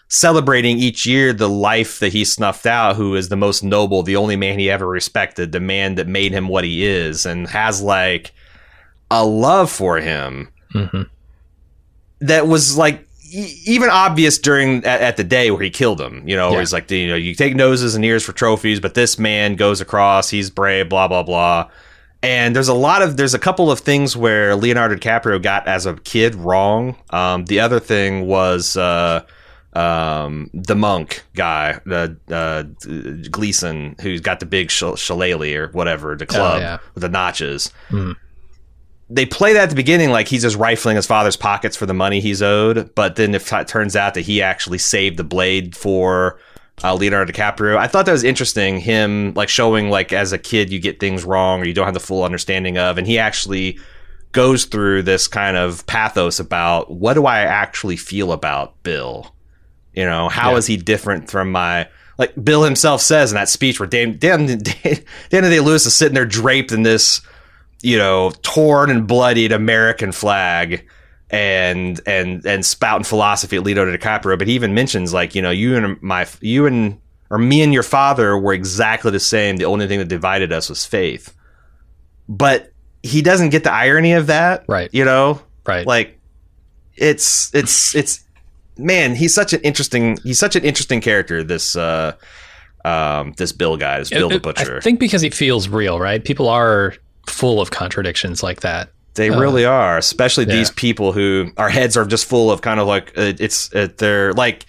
celebrating each year the life that he snuffed out who is the most noble the only man he ever respected the man that made him what he is and has like a love for him Mhm. that was like even obvious during at, at the day where he killed him. You know, where Yeah. he's like, you know, you take noses and ears for trophies, but this man goes across. He's brave. Blah blah blah. And there's a lot of there's a couple of things where Leonardo DiCaprio got as a kid wrong. Um, the other thing was uh, um, the monk guy, the uh, Gleeson, who's got the big sh- shillelagh or whatever, the club yeah. with the notches Mhm. They play that at the beginning like he's just rifling his father's pockets for the money he's owed. But then if it turns out that he actually saved the blade for uh, Leonardo DiCaprio, I thought that was interesting. Him like showing like as a kid you get things wrong or you don't have the full understanding of, and he actually goes through this kind of pathos about what do I actually feel about Bill. You know, how is Yeah. he different from my like Bill himself says in that speech where Dan Dan Dan, Dan Day Lewis is sitting there draped in this you know, torn and bloodied American flag and and and spouting philosophy at Leonardo DiCaprio. But he even mentions like, you know, you and my you and or me and your father were exactly the same. The only thing that divided us was faith. But he doesn't get the irony of that. Right. You know? Right. Like it's it's it's man, he's such an interesting he's such an interesting character, this uh um this Bill guy, this Bill It- the Butcher. I think because he feels real, right? People are full of contradictions like that. They Uh, really are, especially yeah. these people who our heads are just full of kind of like uh, it's uh, they're like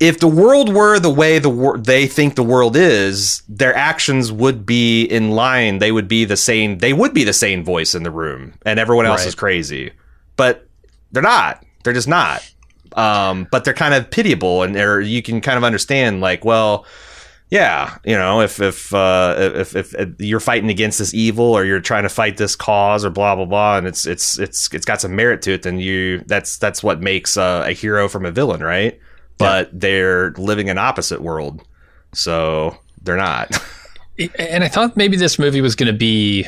if the world were the way the wor- they think the world is, their actions would be in line. They would be the same. They would be the same voice in the room, and everyone else Right. is crazy. But they're not. They're just not. Um, but they're kind of pitiable, and you can kind of understand, like, well, yeah, you know, if if, uh, if if if you're fighting against this evil, or you're trying to fight this cause, or blah blah blah, and it's it's it's it's got some merit to it, then you that's that's what makes uh, a hero from a villain, right? But they're living an opposite world, so they're not. and I thought maybe this movie was going to be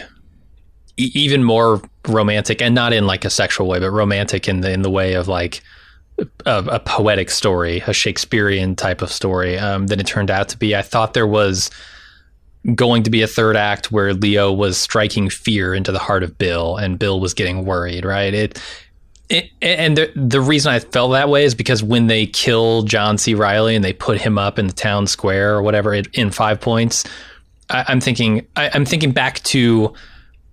e- even more romantic, and not in like a sexual way, but romantic in the in the way of like a, a poetic story, a Shakespearean type of story um, than it turned out to be. I thought there was going to be a third act where Leo was striking fear into the heart of Bill, and Bill was getting worried. Right? It. It, and the, the reason I felt that way is because when they kill John C. Reilly and they put him up in the town square or whatever it, in Five Points, I, I'm thinking I, I'm thinking back to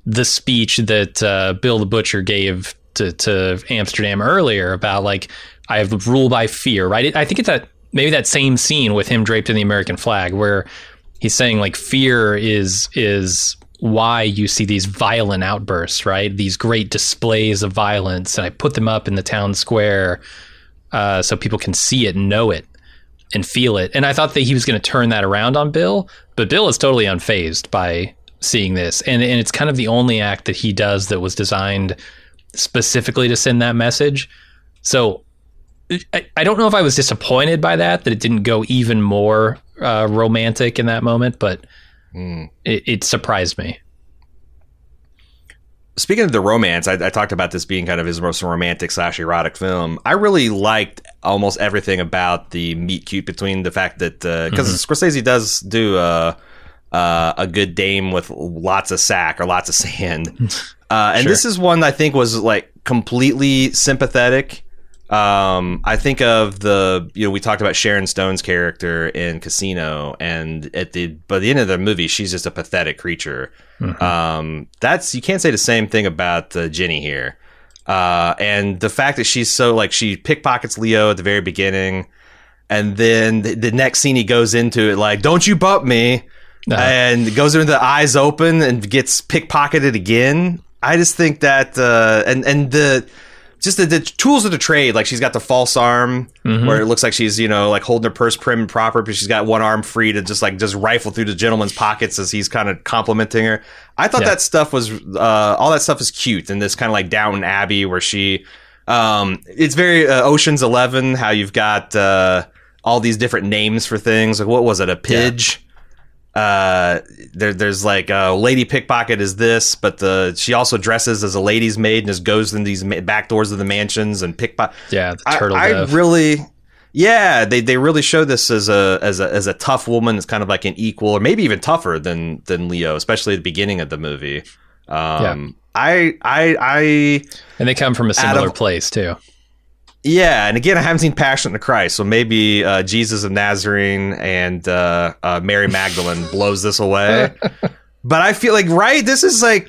the speech that uh, Bill the Butcher gave to, to Amsterdam earlier about like I have rule by fear, right? I think it's that maybe that same scene with him draped in the American flag where he's saying like fear is is why you see these violent outbursts, right? These great displays of violence, and I put them up in the town square uh, so people can see it, and know it, and feel it. And I thought that he was going to turn that around on Bill, but Bill is totally unfazed by seeing this, and and it's kind of the only act that he does that was designed specifically to send that message. So I, I don't know if I was disappointed by that that it didn't go even more uh, romantic in that moment, but Hmm. it, it surprised me. Speaking of the romance, I, I talked about this being kind of his most romantic slash erotic film. I really liked almost everything about the meet cute between the fact that because Scorsese does do a uh, a good dame with lots of sack or lots of sand, uh, and Sure. this is one I think was like completely sympathetic. Um, I think of the you know we talked about Sharon Stone's character in Casino, and at the by the end of the movie, she's just a pathetic creature. Um, that's you can't say the same thing about uh, Ginny here. Uh, and the fact that she's so like she pickpockets Leo at the very beginning, and then the, the next scene he goes into it like, "Don't you bump me," Uh-huh. and goes into the eyes open and gets pickpocketed again. I just think that uh, and and the just the, the tools of the trade, like she's got the false arm where it looks like she's you know like holding her purse prim and proper, but she's got one arm free to just like just rifle through the gentleman's pockets as he's kind of complimenting her. I thought Yeah. that stuff was uh, all that stuff is cute in this kind of like Downton Abbey where she um, it's very uh, Ocean's Eleven how you've got uh, all these different names for things. Like what was it, a pidge? Uh, there, there's like uh, lady pickpocket is this, but the she also dresses as a lady's maid and just goes in these ma- back doors of the mansions and pickpocket. Yeah, the turtle I dove. really, yeah, they they really show this as a as a as a tough woman. It's kind of like an equal, or maybe even tougher than than Leo, especially at the beginning of the movie. Um, I I I and they come from a similar of- place too. Yeah, and again, I haven't seen Passion of the Christ, so maybe uh, Jesus of Nazarene and uh, uh, Mary Magdalene blows this away. but I feel like right, this is like.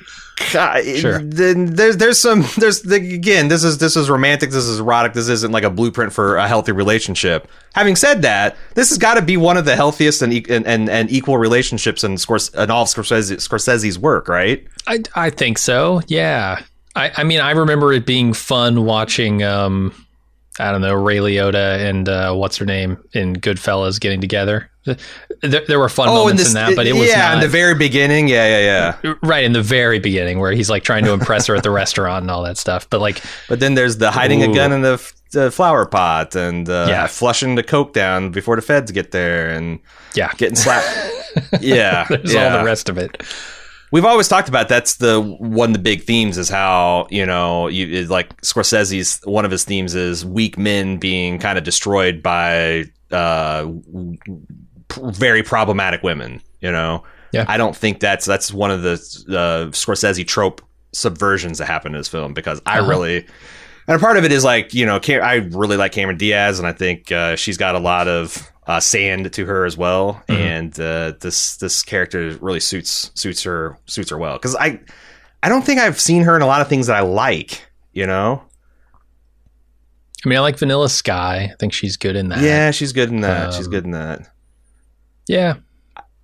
God, Sure. Then there's there's some there's again this is this is romantic this is erotic this isn't like a blueprint for a healthy relationship. Having said that, this has got to be one of the healthiest and, and and and equal relationships in, Scors- in all of Scorsese, Scorsese's work, right? I I think so. Yeah. I I mean I remember it being fun watching um I don't know Ray Liotta and uh, what's her name in Goodfellas getting together. There, there were fun moments in that, but it was yeah, in the very beginning, yeah, yeah, yeah. right in the very beginning where he's like trying to impress her at the restaurant and all that stuff. But like But then there's the hiding a gun in the, the flower pot and uh, Yeah. flushing the coke down before the feds get there and yeah, getting slapped. yeah, there's yeah. all the rest of it. We've always talked about that's the one of the big themes is how you know you like Scorsese's one of his themes is weak men being kind of destroyed by uh, very problematic women. You know, Yeah. I don't think that's that's one of the uh, Scorsese trope subversions that happen in this film because I Uh-huh. really. And a part of it is like you know, I really like Cameron Diaz, and I think uh, she's got a lot of uh, sand to her as well. Mhm. And uh, this this character really suits suits her suits her well because I I don't think I've seen her in a lot of things that I like. You know, I mean, I like Vanilla Sky. I think she's good in that. Yeah, she's good in that. she's Um, good in that. Yeah.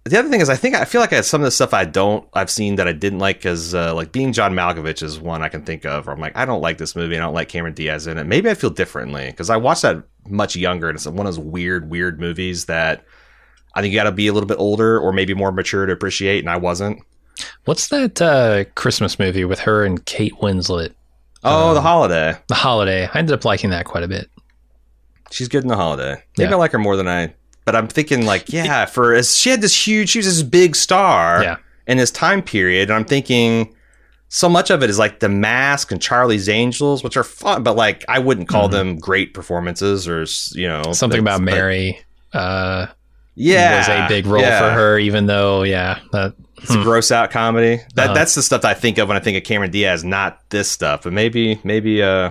The other thing is, I think I feel like I have some of the stuff I don't I've seen that I didn't like because uh, like being John Malkovich is one I can think of. Where I'm like, I don't like this movie. I don't like Cameron Diaz in it. Maybe I feel differently because I watched that much younger, and it's one of those weird, weird movies that I think you got to be a little bit older or maybe more mature to appreciate, and I wasn't. What's that uh, Christmas movie with her and Kate Winslet? Oh, Um, The Holiday. The Holiday. I ended up liking that quite a bit. She's good in The Holiday. Maybe Yeah. I like her more than I. But I'm thinking like, yeah, for as she had this huge, she was this big star. Yeah. in this time period. And I'm thinking so much of it is like The Mask and Charlie's Angels, which are fun, but like I wouldn't call Mhm. them great performances or you know Something about Mary uh, Yeah, was a big role yeah. for her, even though, yeah, that, It's a gross out comedy. That Uh-huh. that's the stuff that I think of when I think of Cameron Diaz, not this stuff. But maybe maybe uh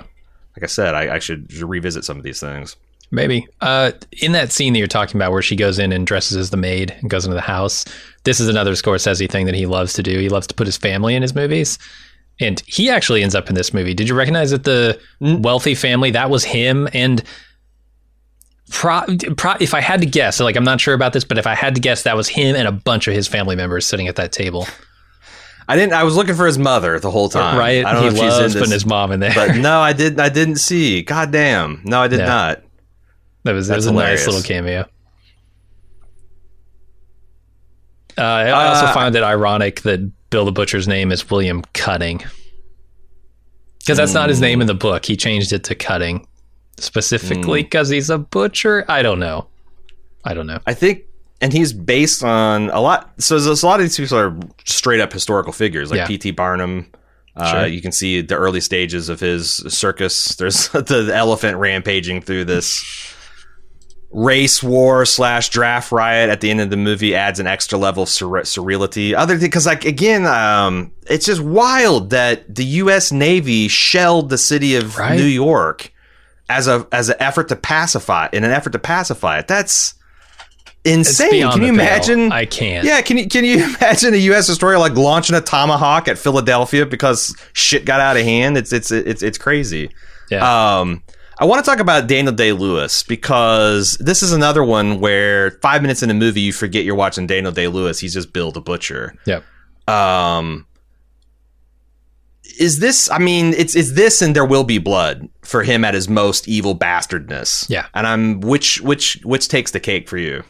like I said, I, I should revisit some of these things. maybe. Uh, in that scene that you're talking about where she goes in and dresses as the maid and goes into the house, this is another Scorsese thing that he loves to do. He loves to put his family in his movies. And he actually ends up in this movie. Did you recognize that the wealthy family, that was him? And pro, pro, if I had to guess, like I'm not sure about this, but if I had to guess, that was him and a bunch of his family members sitting at that table. I didn't. I was looking for his mother the whole time. right? I don't he know if she's in putting this, his mom in there. but no, I didn't. I didn't see. God damn. No, I did Yeah. not. That was, that That's was a hilarious. nice little cameo. Uh, I also Uh, find it ironic that Bill the Butcher's name is William Cutting. Because that's not his name in the book. He changed it to Cutting specifically Hmm. because he's a butcher. I don't know. I don't know. I think, and he's based on a lot. So there's a lot of these people are straight up historical figures, like Yeah. P.T. Barnum. Uh, Sure. You can see the early stages of his circus. There's the elephant rampaging through this race war slash draft riot at the end of the movie adds an extra level of surre- surreality. Other thing, because like again, um, it's just wild that the U.S. Navy shelled the city of Right. New York as a as an effort to pacify in an effort to pacify it. That's insane. Can you the pale. imagine? I can't. yeah, can you can you imagine a U.S. destroyer like launching a tomahawk at Philadelphia because shit got out of hand? It's it's it's it's crazy. Yeah. Um, I want to talk about Daniel Day Lewis because this is another one where five minutes in a movie you forget you're watching Daniel Day Lewis. He's just Bill the Butcher. Yep. Um, is this? I mean, it's it's this and there will be blood for him at his most evil bastardness. Yeah. And I'm which which which takes the cake for you?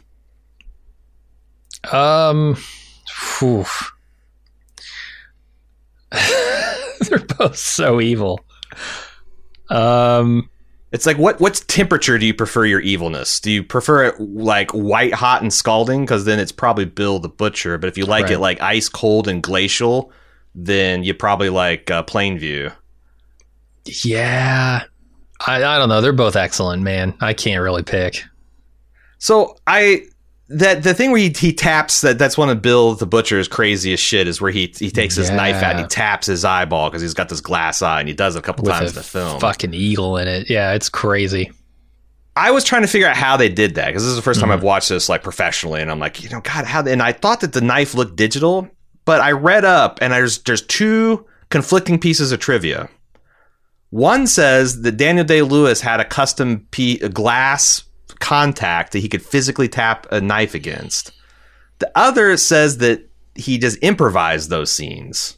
Um, whew. they're both so evil. Um, It's like what what temperature do you prefer your evilness? Do you prefer it like white hot and scalding because then it's probably Bill the Butcher, but if you like Right. it like ice cold and glacial, then you probably like uh, Plainview. yeah, I I don't know. They're both excellent, man. I can't really pick. So I that the thing where he, he taps that that's one of Bill the Butcher's craziest shit is where he he takes his knife out and he taps his eyeball because he's got this glass eye and he does it a couple With times a in the film. fucking eagle in it. Yeah, it's crazy. I was trying to figure out how they did that because this is the 1st time Mhm. I've watched this like professionally, and I'm like, you know, God, how? And I thought that the knife looked digital, but I read up, and there's there's two conflicting pieces of trivia. One says that Daniel Day Lewis had a custom p- glass contact that he could physically tap a knife against. The other says that he just improvised those scenes.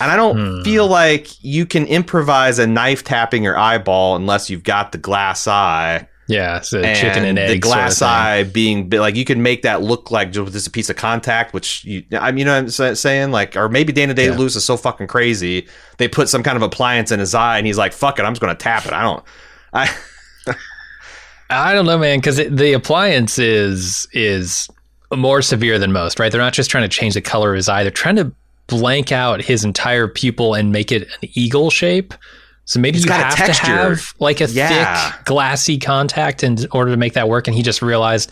And I don't Hmm. feel like you can improvise a knife tapping your eyeball unless you've got the glass eye Yeah, it's a chicken and egg. the glass sort of eye being like you can make that look like just a piece of contact which you I mean you know what I'm saying like or maybe Dana Day Yeah. Is so fucking crazy they put some kind of appliance in his eye and he's like fuck it I'm just gonna tap it I don't I I don't know, man, because the appliance is is more severe than most, right? They're not just trying to change the color of his eye; they're trying to blank out his entire pupil and make it an eagle shape. So maybe It's you got have to have like a Yeah. thick, glassy contact in order to make that work. And he just realized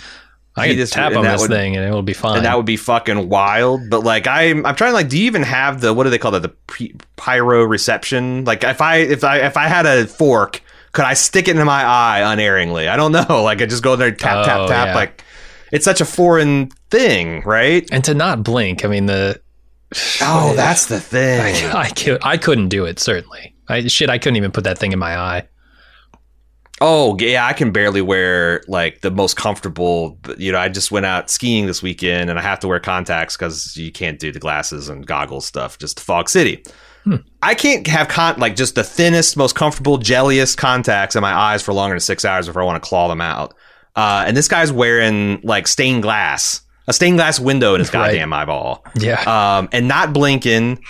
I can just- tap on this would- thing and it will be fine. and that would be fucking wild but like I'm I'm trying to like do you even have the what do they call that the pre- proprioception like if I if I if I had a fork could I stick it in my eye unerringly I don't know like I just go there tap tap Oh, tap yeah. like it's such a foreign thing right and to not blink. I mean, the oh that's the thing I, I, I couldn't do it. Certainly, I, shit, I couldn't even put that thing in my eye. Oh yeah, I can barely wear like the most comfortable. You know, I just went out skiing this weekend, and I have to wear contacts because you can't do the glasses and goggles stuff. Just Fog City. Hmm. I can't have con like just the thinnest, most comfortable, jelliest contacts in my eyes for longer than six hours before I want to claw them out. Uh, and this guy's wearing like stained glass, a stained glass window in his right. goddamn eyeball. Yeah. Um, and not blinking.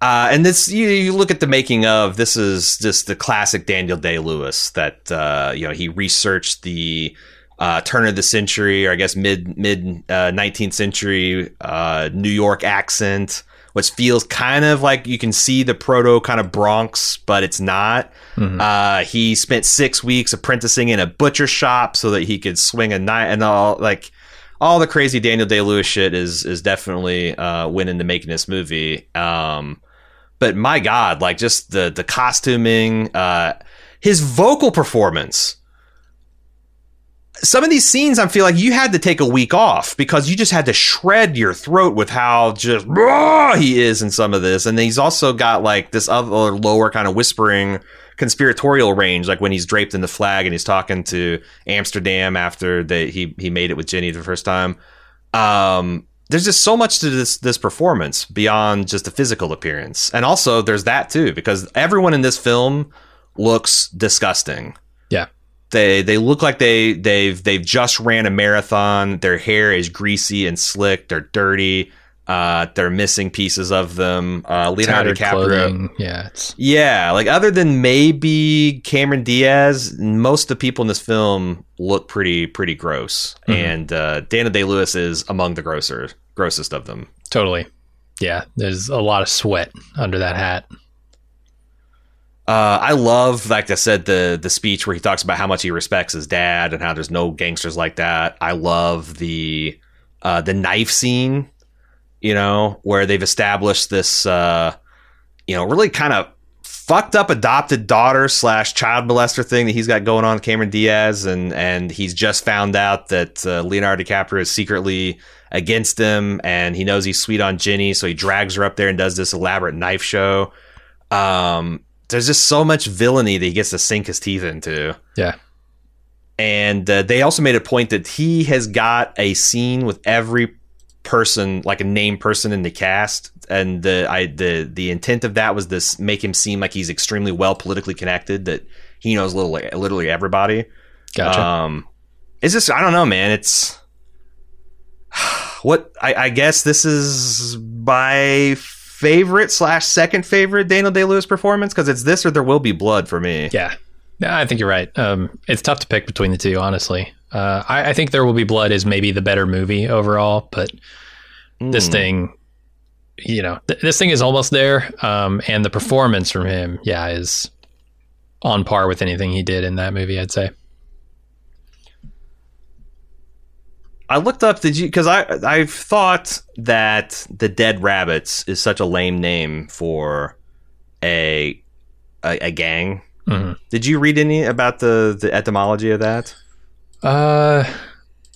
Uh, and this, you, you, look at the making of this is just the classic Daniel Day Lewis that uh, you know he researched the uh, turn of the century, or I guess mid mid uh, nineteenth century uh, New York accent, which feels kind of like you can see the proto kind of Bronx, but it's not. Mm-hmm. Uh, he spent six weeks apprenticing in a butcher shop so that he could swing a knife and all like all the crazy Daniel Day Lewis shit is is definitely uh, went into making this movie. Um, but my god, like just the the costuming, uh, his vocal performance. Some of these scenes, I feel like you had to take a week off because you just had to shred your throat with how just raw he is in some of this, and then he's also got like this other lower kind of whispering conspiratorial range, like when he's draped in the flag and he's talking to Amsterdam after that he he made it with Jenny the first time. Um, there's just so much to this this performance beyond just the physical appearance, and also there's that too because everyone in this film looks disgusting. They they look like they they've they've just ran a marathon. Their hair is greasy and slick. They're dirty. Uh, they're missing pieces of them. Uh, Leonardo DiCaprio, clothing. yeah, it's yeah. Like other than maybe Cameron Diaz, most of the people in this film look pretty pretty gross, mm-hmm. and uh, Daniel Day Lewis is among the grosser grossest of them. Totally, yeah. There's a lot of sweat under that hat. Uh, I love, like I said, the the speech where he talks about how much he respects his dad and how there's no gangsters like that. I love the uh, the knife scene you know, where they've established this, uh, you know, really kind of fucked up adopted daughter slash child molester thing that he's got going on, Cameron Diaz, and and he's just found out that uh, Leonardo DiCaprio is secretly against him, and he knows he's sweet on Jenny, so he drags her up there and does this elaborate knife show. Um, there's just so much villainy that he gets to sink his teeth into. Yeah. And uh, they also made a point that he has got a scene with every person, like a name person in the cast, and the I the the intent of that was this make him seem like he's extremely well politically connected, that he knows literally literally everybody. Gotcha. Um, it's just I don't know, man. It's what I, I guess this is my favorite slash second favorite Daniel Day Lewis performance because it's this or There Will Be Blood for me. Yeah. Yeah, I think you're right. Um, it's tough to pick between the two, honestly. Uh, I, I, think There Will Be Blood is maybe the better movie overall, but mm. this thing, you know, th- this thing is almost there. Um, and the performance from him, yeah, is on par with anything he did in that movie. I'd say. I looked up. Did you? Because I I've thought that the Dead Rabbits is such a lame name for a a, a gang. Mm-hmm. Did you read any about the the etymology of that? Uh,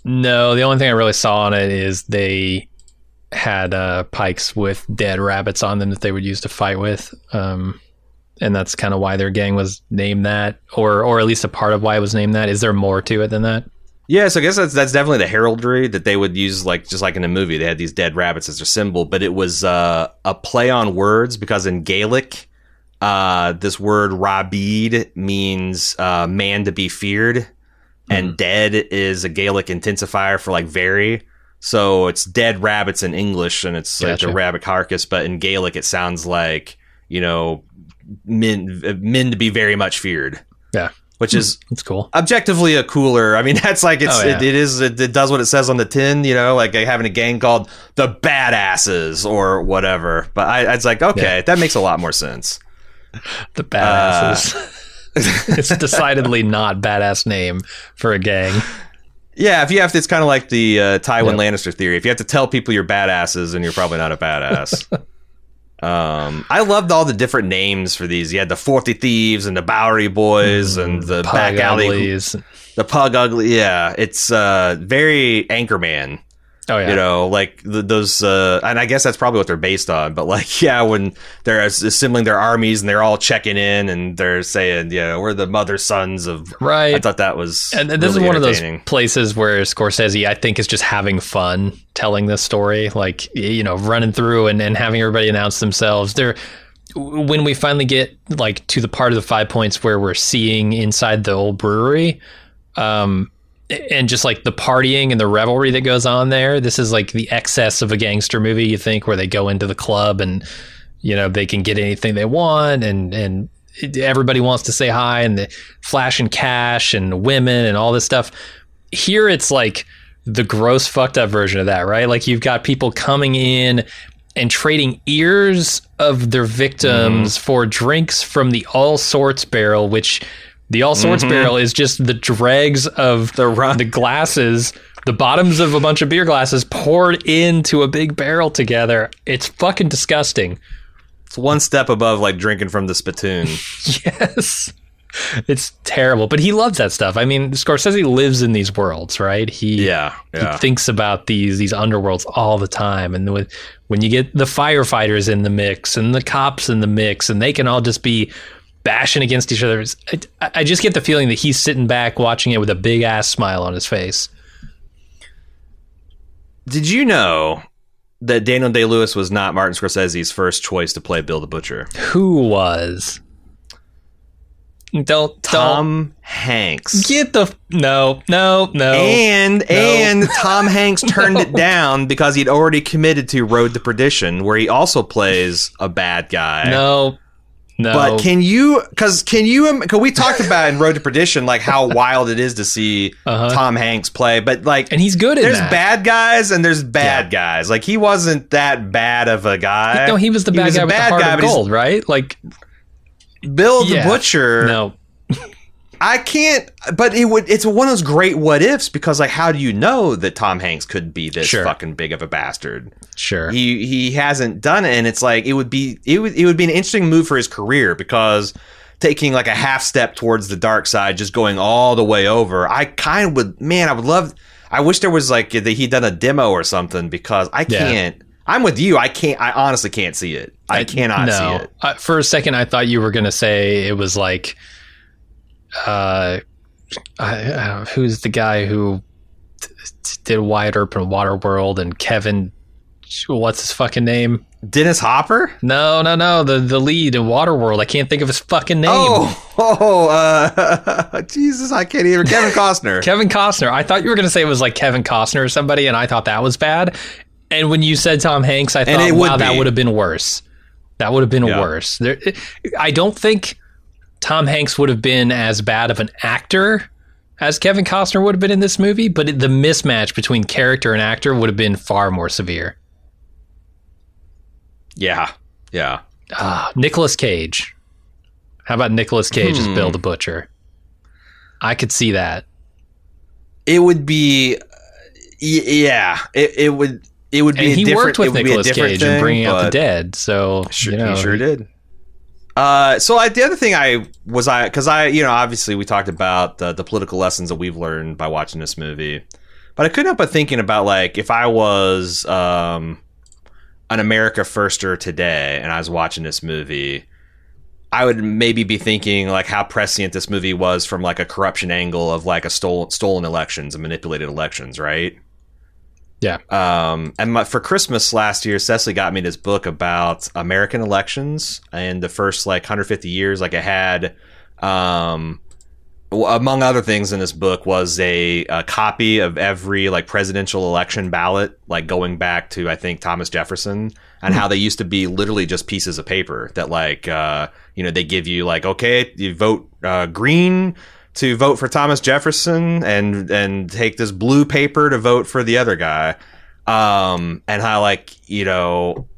no. The only thing I really saw on it is they had uh, pikes with dead rabbits on them that they would use to fight with. Um, and that's kind of why their gang was named that, or or at least a part of why it was named that. Is there more to it than that? Yeah, so I guess that's that's definitely the heraldry that they would use, like just like in the movie, they had these dead rabbits as their symbol, but it was uh, a play on words because in Gaelic, uh, this word "rabid" means uh, man to be feared, and mm-hmm. dead is a Gaelic intensifier for like very. So it's dead rabbits in English, and it's gotcha. like a rabbit carcass, but in Gaelic it sounds like you know men men to be very much feared. Yeah, which is it's cool. Objectively, a cooler. I mean, that's like it's oh, yeah. it, it is it, it, does what it says on the tin. You know, like having a gang called the Badasses or whatever. But I, it's like okay, yeah. that makes a lot more sense. the Badasses. Uh, it's decidedly not badass name for a gang. Yeah, if you have to, it's kind of like the uh, Tywin yep. Lannister theory. If you have to tell people you're badasses, and you're probably not a badass. um, I loved all the different names for these. You had the Forty Thieves and the Bowery Boys mm, and the Back Alley, the Plug Ugly. Yeah, it's uh, very Anchorman. Oh yeah. You know, like the, those, uh, and I guess that's probably what they're based on. But like, yeah, when they're assembling their armies and they're all checking in and they're saying, yeah, we're the mother sons of. Right. I thought that was. And, and this really is one of those places where Scorsese, I think, is just having fun telling this story, like you know, running through and, and having everybody announce themselves. There, when we finally get like to the part of the five points where we're seeing inside the old brewery, um, and just like the partying and the revelry that goes on there. This is like the excess of a gangster movie. You think where they go into the club and you know they can get anything they want and and everybody wants to say hi and the flashing cash and women and all this stuff. Here it's like the gross fucked up version of that, right? Like you've got people coming in and trading ears of their victims mm-hmm. for drinks from the all sorts barrel, which the all sorts mm-hmm. barrel is just the dregs of The run- the glasses, the bottoms of a bunch of beer glasses poured into a big barrel together. It's fucking disgusting. It's one step above like drinking from the spittoon. Yes. It's terrible, but he loves that stuff. I mean, Scorsese lives in these worlds, right? He yeah. Yeah. he thinks about these these underworlds all the time, and when when you get the firefighters in the mix and the cops in the mix, and they can all just be bashing against each other. I, I just get the feeling that he's sitting back watching it with a big ass smile on his face. Did you know that Daniel Day Lewis was not Martin Scorsese's first choice to play Bill the Butcher? Who was? Don't don't Tom Hanks. get the no no no And and Tom Hanks turned it down because he'd already committed to Road to Perdition, where he also plays a bad guy. no no. But can you? Because can you? Because we talked about in Road to Perdition, like how wild it is to see Uh-huh. Tom Hanks play. But like, and he's good at there's that. bad guys and there's bad guys. Like he wasn't that bad of a guy. No, he was the bad was guy with the heart guy, of gold, right? Like Bill the Butcher. no, I can't. But it would. It's one of those great what ifs because like, how do you know that Tom Hanks could be this Sure. fucking big of a bastard? sure. He he hasn't done it, and it's like it would be it would it would be an interesting move for his career because taking like a half step towards the dark side, just going all the way over. I kind of would, man. I would love. I wish there was like that he'd done a demo or something because I can't. I'm with you. I can't. I honestly can't see it. I cannot no. see it. Uh, for a second, I thought you were going to say it was like, uh, I, I know, who's the guy who t- t- did Wyatt Earp and Waterworld and Kevin, what's his fucking name? Dennis Hopper. No, no, no, the the lead in Waterworld. I can't think of his fucking name. Oh, oh, uh, Jesus! I can't even. Kevin Costner. Kevin Costner. I thought you were going to say it was like Kevin Costner or somebody, and I thought that was bad. And when you said Tom Hanks, I thought, it would wow, that would have been worse. That would have been Yeah. worse. There, I don't think Tom Hanks would have been as bad of an actor as Kevin Costner would have been in this movie, but the mismatch between character and actor would have been far more severe. yeah, yeah. Ah, Nicolas Cage. How about Nicolas Cage as Hmm. Bill the Butcher? I could see that. It would be. Yeah, it, it would. It would be. And a he worked with it would be a Nicolas Cage in thing, Bringing Out the Dead, so Sure, you know, he sure did. Uh, so I, the other thing I was I because I you know obviously we talked about the, the political lessons that we've learned by watching this movie, but I couldn't help but thinking about like if I was um an America firster today and I was watching this movie, I would maybe be thinking like how prescient this movie was from like a corruption angle of like a stolen stolen elections and manipulated elections, right? Yeah. Um, and my, for Christmas last year, Cecily got me this book about American elections and the first like 150 years. Like it had, um, among other things in this book was a, a copy of every like presidential election ballot, like going back to I think Thomas Jefferson and how they used to be literally just pieces of paper that like uh, you know they give you like okay you vote uh, green to vote for Thomas Jefferson and and take this blue paper to vote for the other guy. Um, and how like, you know,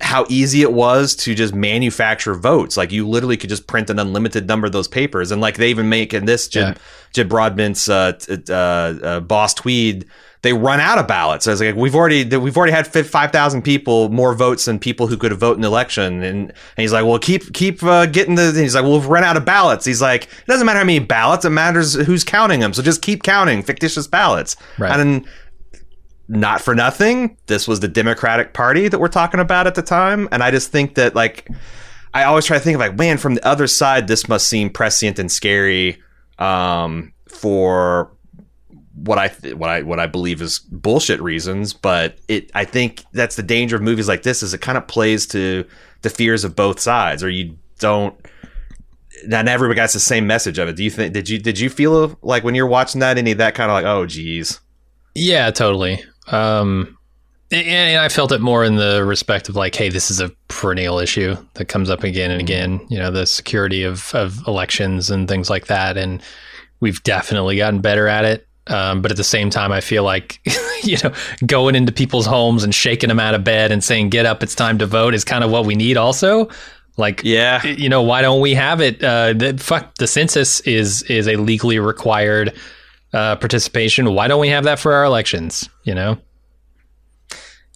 how easy it was to just manufacture votes. Like you literally could just print an unlimited number of those papers. And like they even make in this Jim, Yeah. Jim Broadbent's uh, t- uh, uh, boss Tweed, they run out of ballots. So it's like we've already we've already had five thousand people more votes than people who could have voted in the election, and, and he's like, well, keep keep uh, getting the. He's like, well, we've run out of ballots. He's like, it doesn't matter how many ballots, it matters who's counting them. So just keep counting fictitious ballots. Right. And not for nothing, this was the Democratic Party that we're talking about at the time, and I just think that like I always try to think of like, man, from the other side, this must seem prescient and scary um, for what I th- what I what I believe is bullshit reasons, but it I think that's the danger of movies like this is it kind of plays to the fears of both sides, or you don't. Not everybody gets the same message of it. Do you think? Did you did you feel like when you're watching that any of that kind of like oh geez? Yeah, totally. Um, and, and I felt it more in the respect of like, hey, this is a perennial issue that comes up again and again. You know, the security of of elections and things like that, and we've definitely gotten better at it. Um, but at the same time, I feel like, you know, going into people's homes and shaking them out of bed and saying, get up, it's time to vote is kind of what we need also. Like, Yeah. you know, why don't we have it? Uh, the, fuck, the census is, is a legally required uh, participation. Why don't we have that for our elections? You know?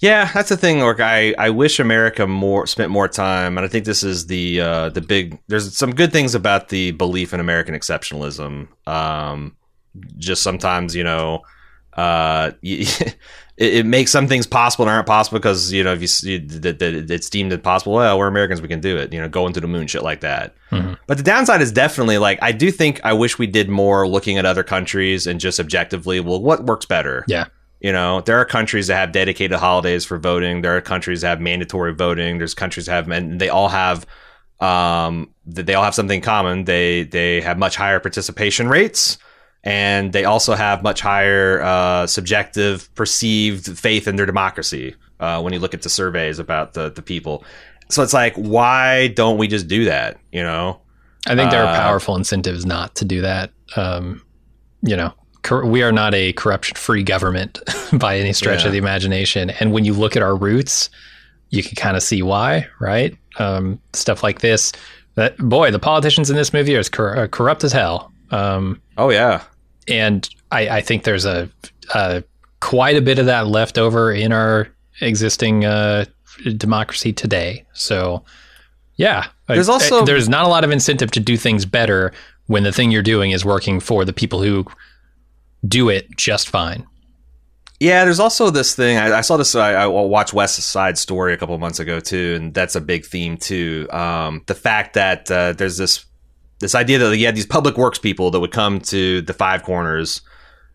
Yeah, that's the thing. Like, I, I wish America more spent more time, and I think this is the uh, the big. There's some good things about the belief in American exceptionalism. Um, just sometimes, you know, uh, it, it makes some things possible and aren't possible because you know if you see that, that it's deemed impossible. Well, we're Americans, we can do it. You know, going to the moon, shit like that. Mhm. But the downside is definitely like I do think I wish we did more looking at other countries and just objectively, well, what works better? Yeah. You know, there are countries that have dedicated holidays for voting. There are countries that have mandatory voting. There's countries that have, and they all have, um, they all have something in common. They they have much higher participation rates, and they also have much higher uh, subjective perceived faith in their democracy. Uh, when you look at the surveys about the the people, so it's like, why don't we just do that? You know? I think there are Uh, powerful incentives not to do that. Um, you know, cor- we are not a corruption-free government by any stretch Yeah. of the imagination. And when you look at our roots, you can kind of see why, right? Um, stuff like this. That boy, the politicians in this movie are as cor- are corrupt as hell. Um, Oh yeah, and I, I think there's a, a quite a bit of that left over in our existing uh, democracy today. So, yeah, There's I- also- there's not a lot of incentive to do things better when the thing you're doing is working for the people who do it just fine. Yeah, there's also this thing. I, I saw this. I, I watched West Side Story a couple of months ago too, and that's a big theme too. Um, the fact that uh, there's this this idea that you had these public works people that would come to the Five Corners,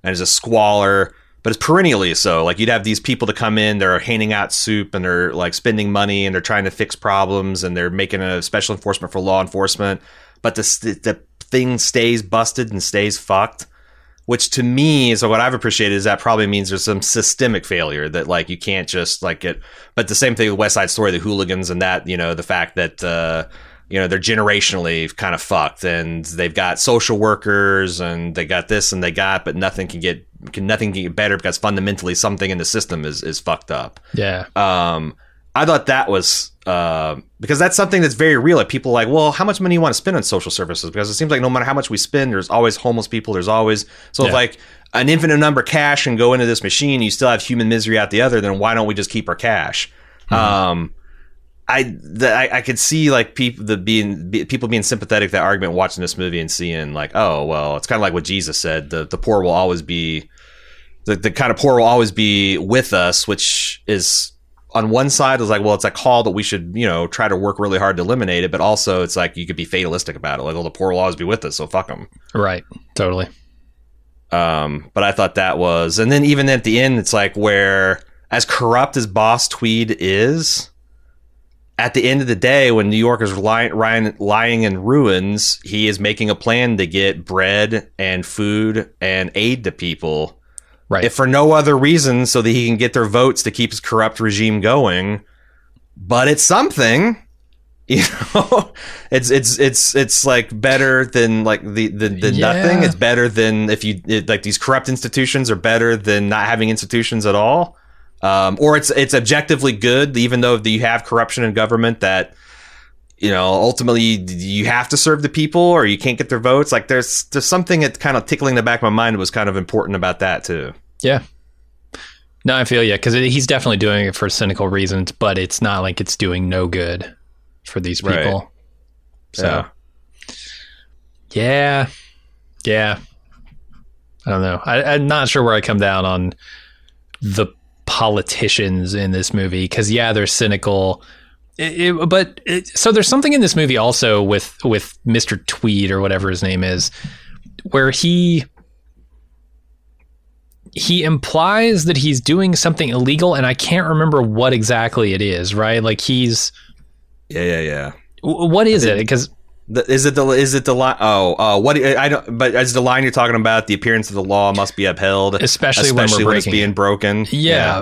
and there's a squalor, but it's perennially so. Like you'd have these people to come in, they're handing out soup, and they're like spending money, and they're trying to fix problems, and they're making a special enforcement for law enforcement, but the the thing stays busted and stays fucked which to me so what i've appreciated is that probably means there's some systemic failure that like you can't just like get but the same thing with west side story the hooligans and that you know the fact that uh you know they're generationally kind of fucked and they've got social workers and they got this and they got but nothing can get can nothing can get better because fundamentally something in the system is is fucked up Yeah, um, I thought that was uh, because that's something that's very real. Like people are like, well, how much money you want to spend on social services? Because it seems like no matter how much we spend, there's always homeless people. There's always so if like an infinite number of cash and go into this machine, you still have human misery out the other. Then why don't we just keep our cash? Um, I, the, I I could see like people the being be, people being sympathetic to that argument watching this movie and seeing like oh well it's kind of like what Jesus said the the poor will always be the, the kind of poor will always be with us which is on one side is like well it's a call that we should you know try to work really hard to eliminate it but also it's like you could be fatalistic about it like well the poor will always be with us so fuck them right. Totally. um, but I thought that was, and then even at the end, it's like where as corrupt as Boss Tweed is, at the end of the day, when New York is lying, lying, lying in ruins, he is making a plan to get bread and food and aid to people, Right. if for no other reason, so that he can get their votes to keep his corrupt regime going. But it's something. You know, it's it's it's it's like better than like the the, the Yeah. nothing. It's better than if you it, like these corrupt institutions are better than not having institutions at all. Um, or it's it's objectively good, even though you have corruption in government that you know ultimately you have to serve the people or you can't get their votes. Like there's there's something that kind of tickling the back of my mind was kind of important about that too. Yeah. No, I feel yeah, because he's definitely doing it for cynical reasons, but it's not like it's doing no good for these Right. people. So Yeah. yeah, yeah. I don't know. I, I'm not sure where I come down on the politicians in this movie because yeah, they're cynical. It, it, but it, so there's something in this movie also with with Mr. Tweed or whatever his name is, where he he implies that he's doing something illegal, and I can't remember what exactly it is. Right, like he's yeah, yeah, yeah. What is it? Because the, is it the is it the line? Oh, uh, what I don't. But is the line you're talking about? The appearance of the law must be upheld, especially, especially when, when it's being it. broken. Yeah. yeah.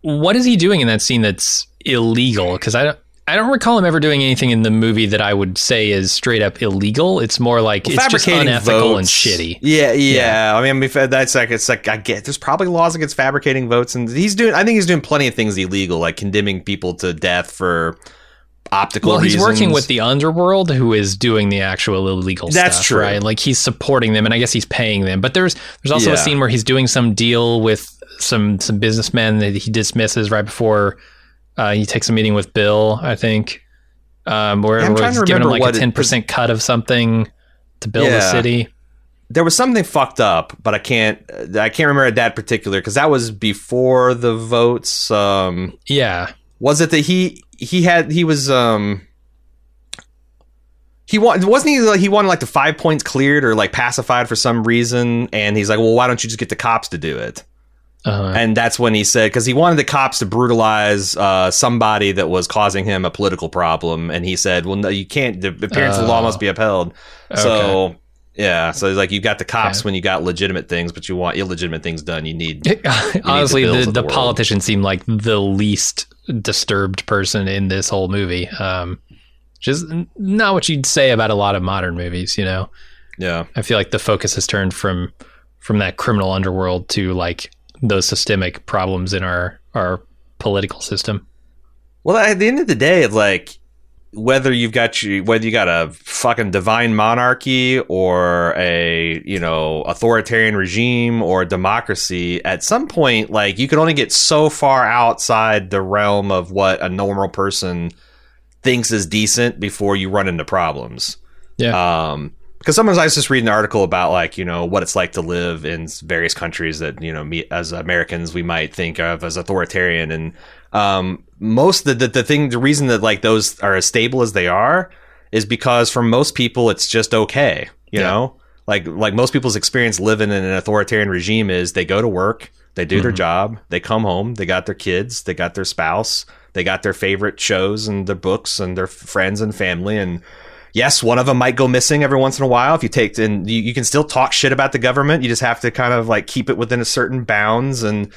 What is he doing in that scene that's illegal? Because I don't. I don't recall him ever doing anything in the movie that I would say is straight up illegal. It's more like well, it's just unethical and shitty. Yeah, yeah, yeah. I mean, that's like it's like I get there's probably laws against fabricating votes, and he's doing. I think he's doing plenty of things illegal, like condemning people to death for optical well, he's reasons. working with the underworld who is doing the actual illegal That's stuff, true. right? Like he's supporting them and I guess he's paying them. But there's there's also yeah. a scene where he's doing some deal with some some businessmen that he dismisses right before uh, he takes a meeting with Bill, I think. Um, where, yeah, where he's giving him like a ten percent cut of something to build yeah. a city. There was something fucked up, but I can't I can't remember that particular because that was before the votes. Um, yeah, was it that he he had he was um he want wasn't he like he wanted like the five points cleared or like pacified for some reason? And he's like well why don't you just get the cops to do it? Uh-huh. and that's when he said because he wanted the cops to brutalize uh, somebody that was causing him a political problem. And he said well no you can't the appearance uh, of the law must be upheld. Okay. so yeah, so it's like you got the cops okay. when you got legitimate things, but you want illegitimate things done. You need you honestly need the, the, the politician seemed like the least disturbed person in this whole movie. Um, just not what you'd say about a lot of modern movies, you know. Yeah, I feel like the focus has turned from from that criminal underworld to like those systemic problems in our our political system. Well, at the end of the day, it's like whether you've got you whether you got a fucking divine monarchy or a you know authoritarian regime or democracy at some point like you can only get so far outside the realm of what a normal person thinks is decent before you run into problems. Yeah. Um because sometimes I was just reading an article about like you know what it's like to live in various countries that you know me as Americans we might think of as authoritarian and um, most the, the the thing the reason that like those are as stable as they are is because for most people it's just okay you yeah. know like like most people's experience living in an authoritarian regime is they go to work they do mm-hmm. their job they come home they got their kids they got their spouse they got their favorite shows and their books and their friends and family and yes one of them might go missing every once in a while if you take and you, you can still talk shit about the government you just have to kind of like keep it within a certain bounds and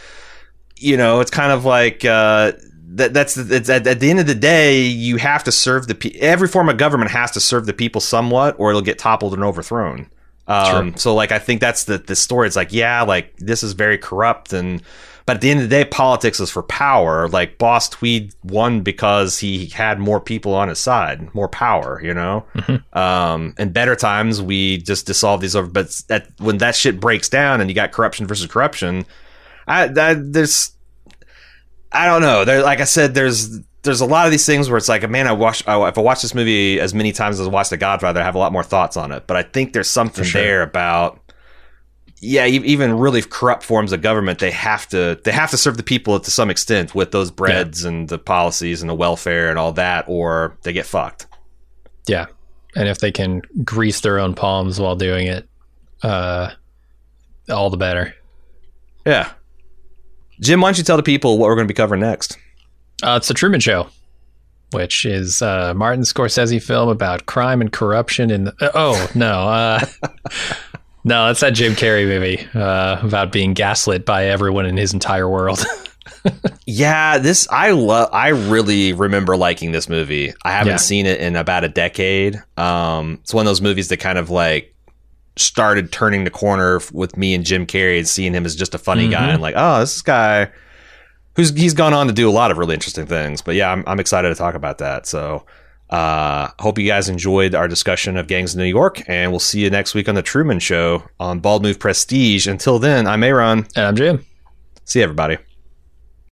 you know, it's kind of like uh, that. That's it's, at, at, the end of the day, you have to serve the pe- every form of government has to serve the people somewhat, or it'll get toppled and overthrown. Um, so, like, I think that's the the story. It's like, yeah, like this is very corrupt, and but at the end of the day, politics is for power. Like, Boss Tweed won because he had more people on his side, more power. You know, mm-hmm. um, in better times, we just dissolve these over. But that, when that shit breaks down, and you got corruption versus corruption I, I there's I don't know. There, like I said, there's there's a lot of these things where it's like, man, I watch I, if I watch this movie as many times as I watch The Godfather, I have a lot more thoughts on it. But I think there's something sure. there about yeah, even really corrupt forms of government, they have to they have to serve the people to some extent with those breads yeah. and the policies and the welfare and all that, or they get fucked. Yeah, and if they can grease their own palms while doing it, uh, all the better. Yeah. Jim, why don't you tell the people what we're going to be covering next? Uh, it's the Truman Show, which is a Martin Scorsese film about crime and corruption. In the, uh, oh no, uh, no, that's that Jim Carrey movie uh, about being gaslit by everyone in his entire world. yeah, this I love. I really remember liking this movie. I haven't yeah. seen it in about a decade. Um, it's one of those movies that kind of like started turning the corner with me and Jim Carrey and seeing him as just a funny mm-hmm. guy and like, oh, this guy who's he's gone on to do a lot of really interesting things. But yeah, I'm, I'm excited to talk about that. So uh hope you guys enjoyed our discussion of gangs in New York, and we'll see you next week on the Truman Show on Bald Move Prestige. Until then, I'm Aaron. And I'm Jim. See you, everybody.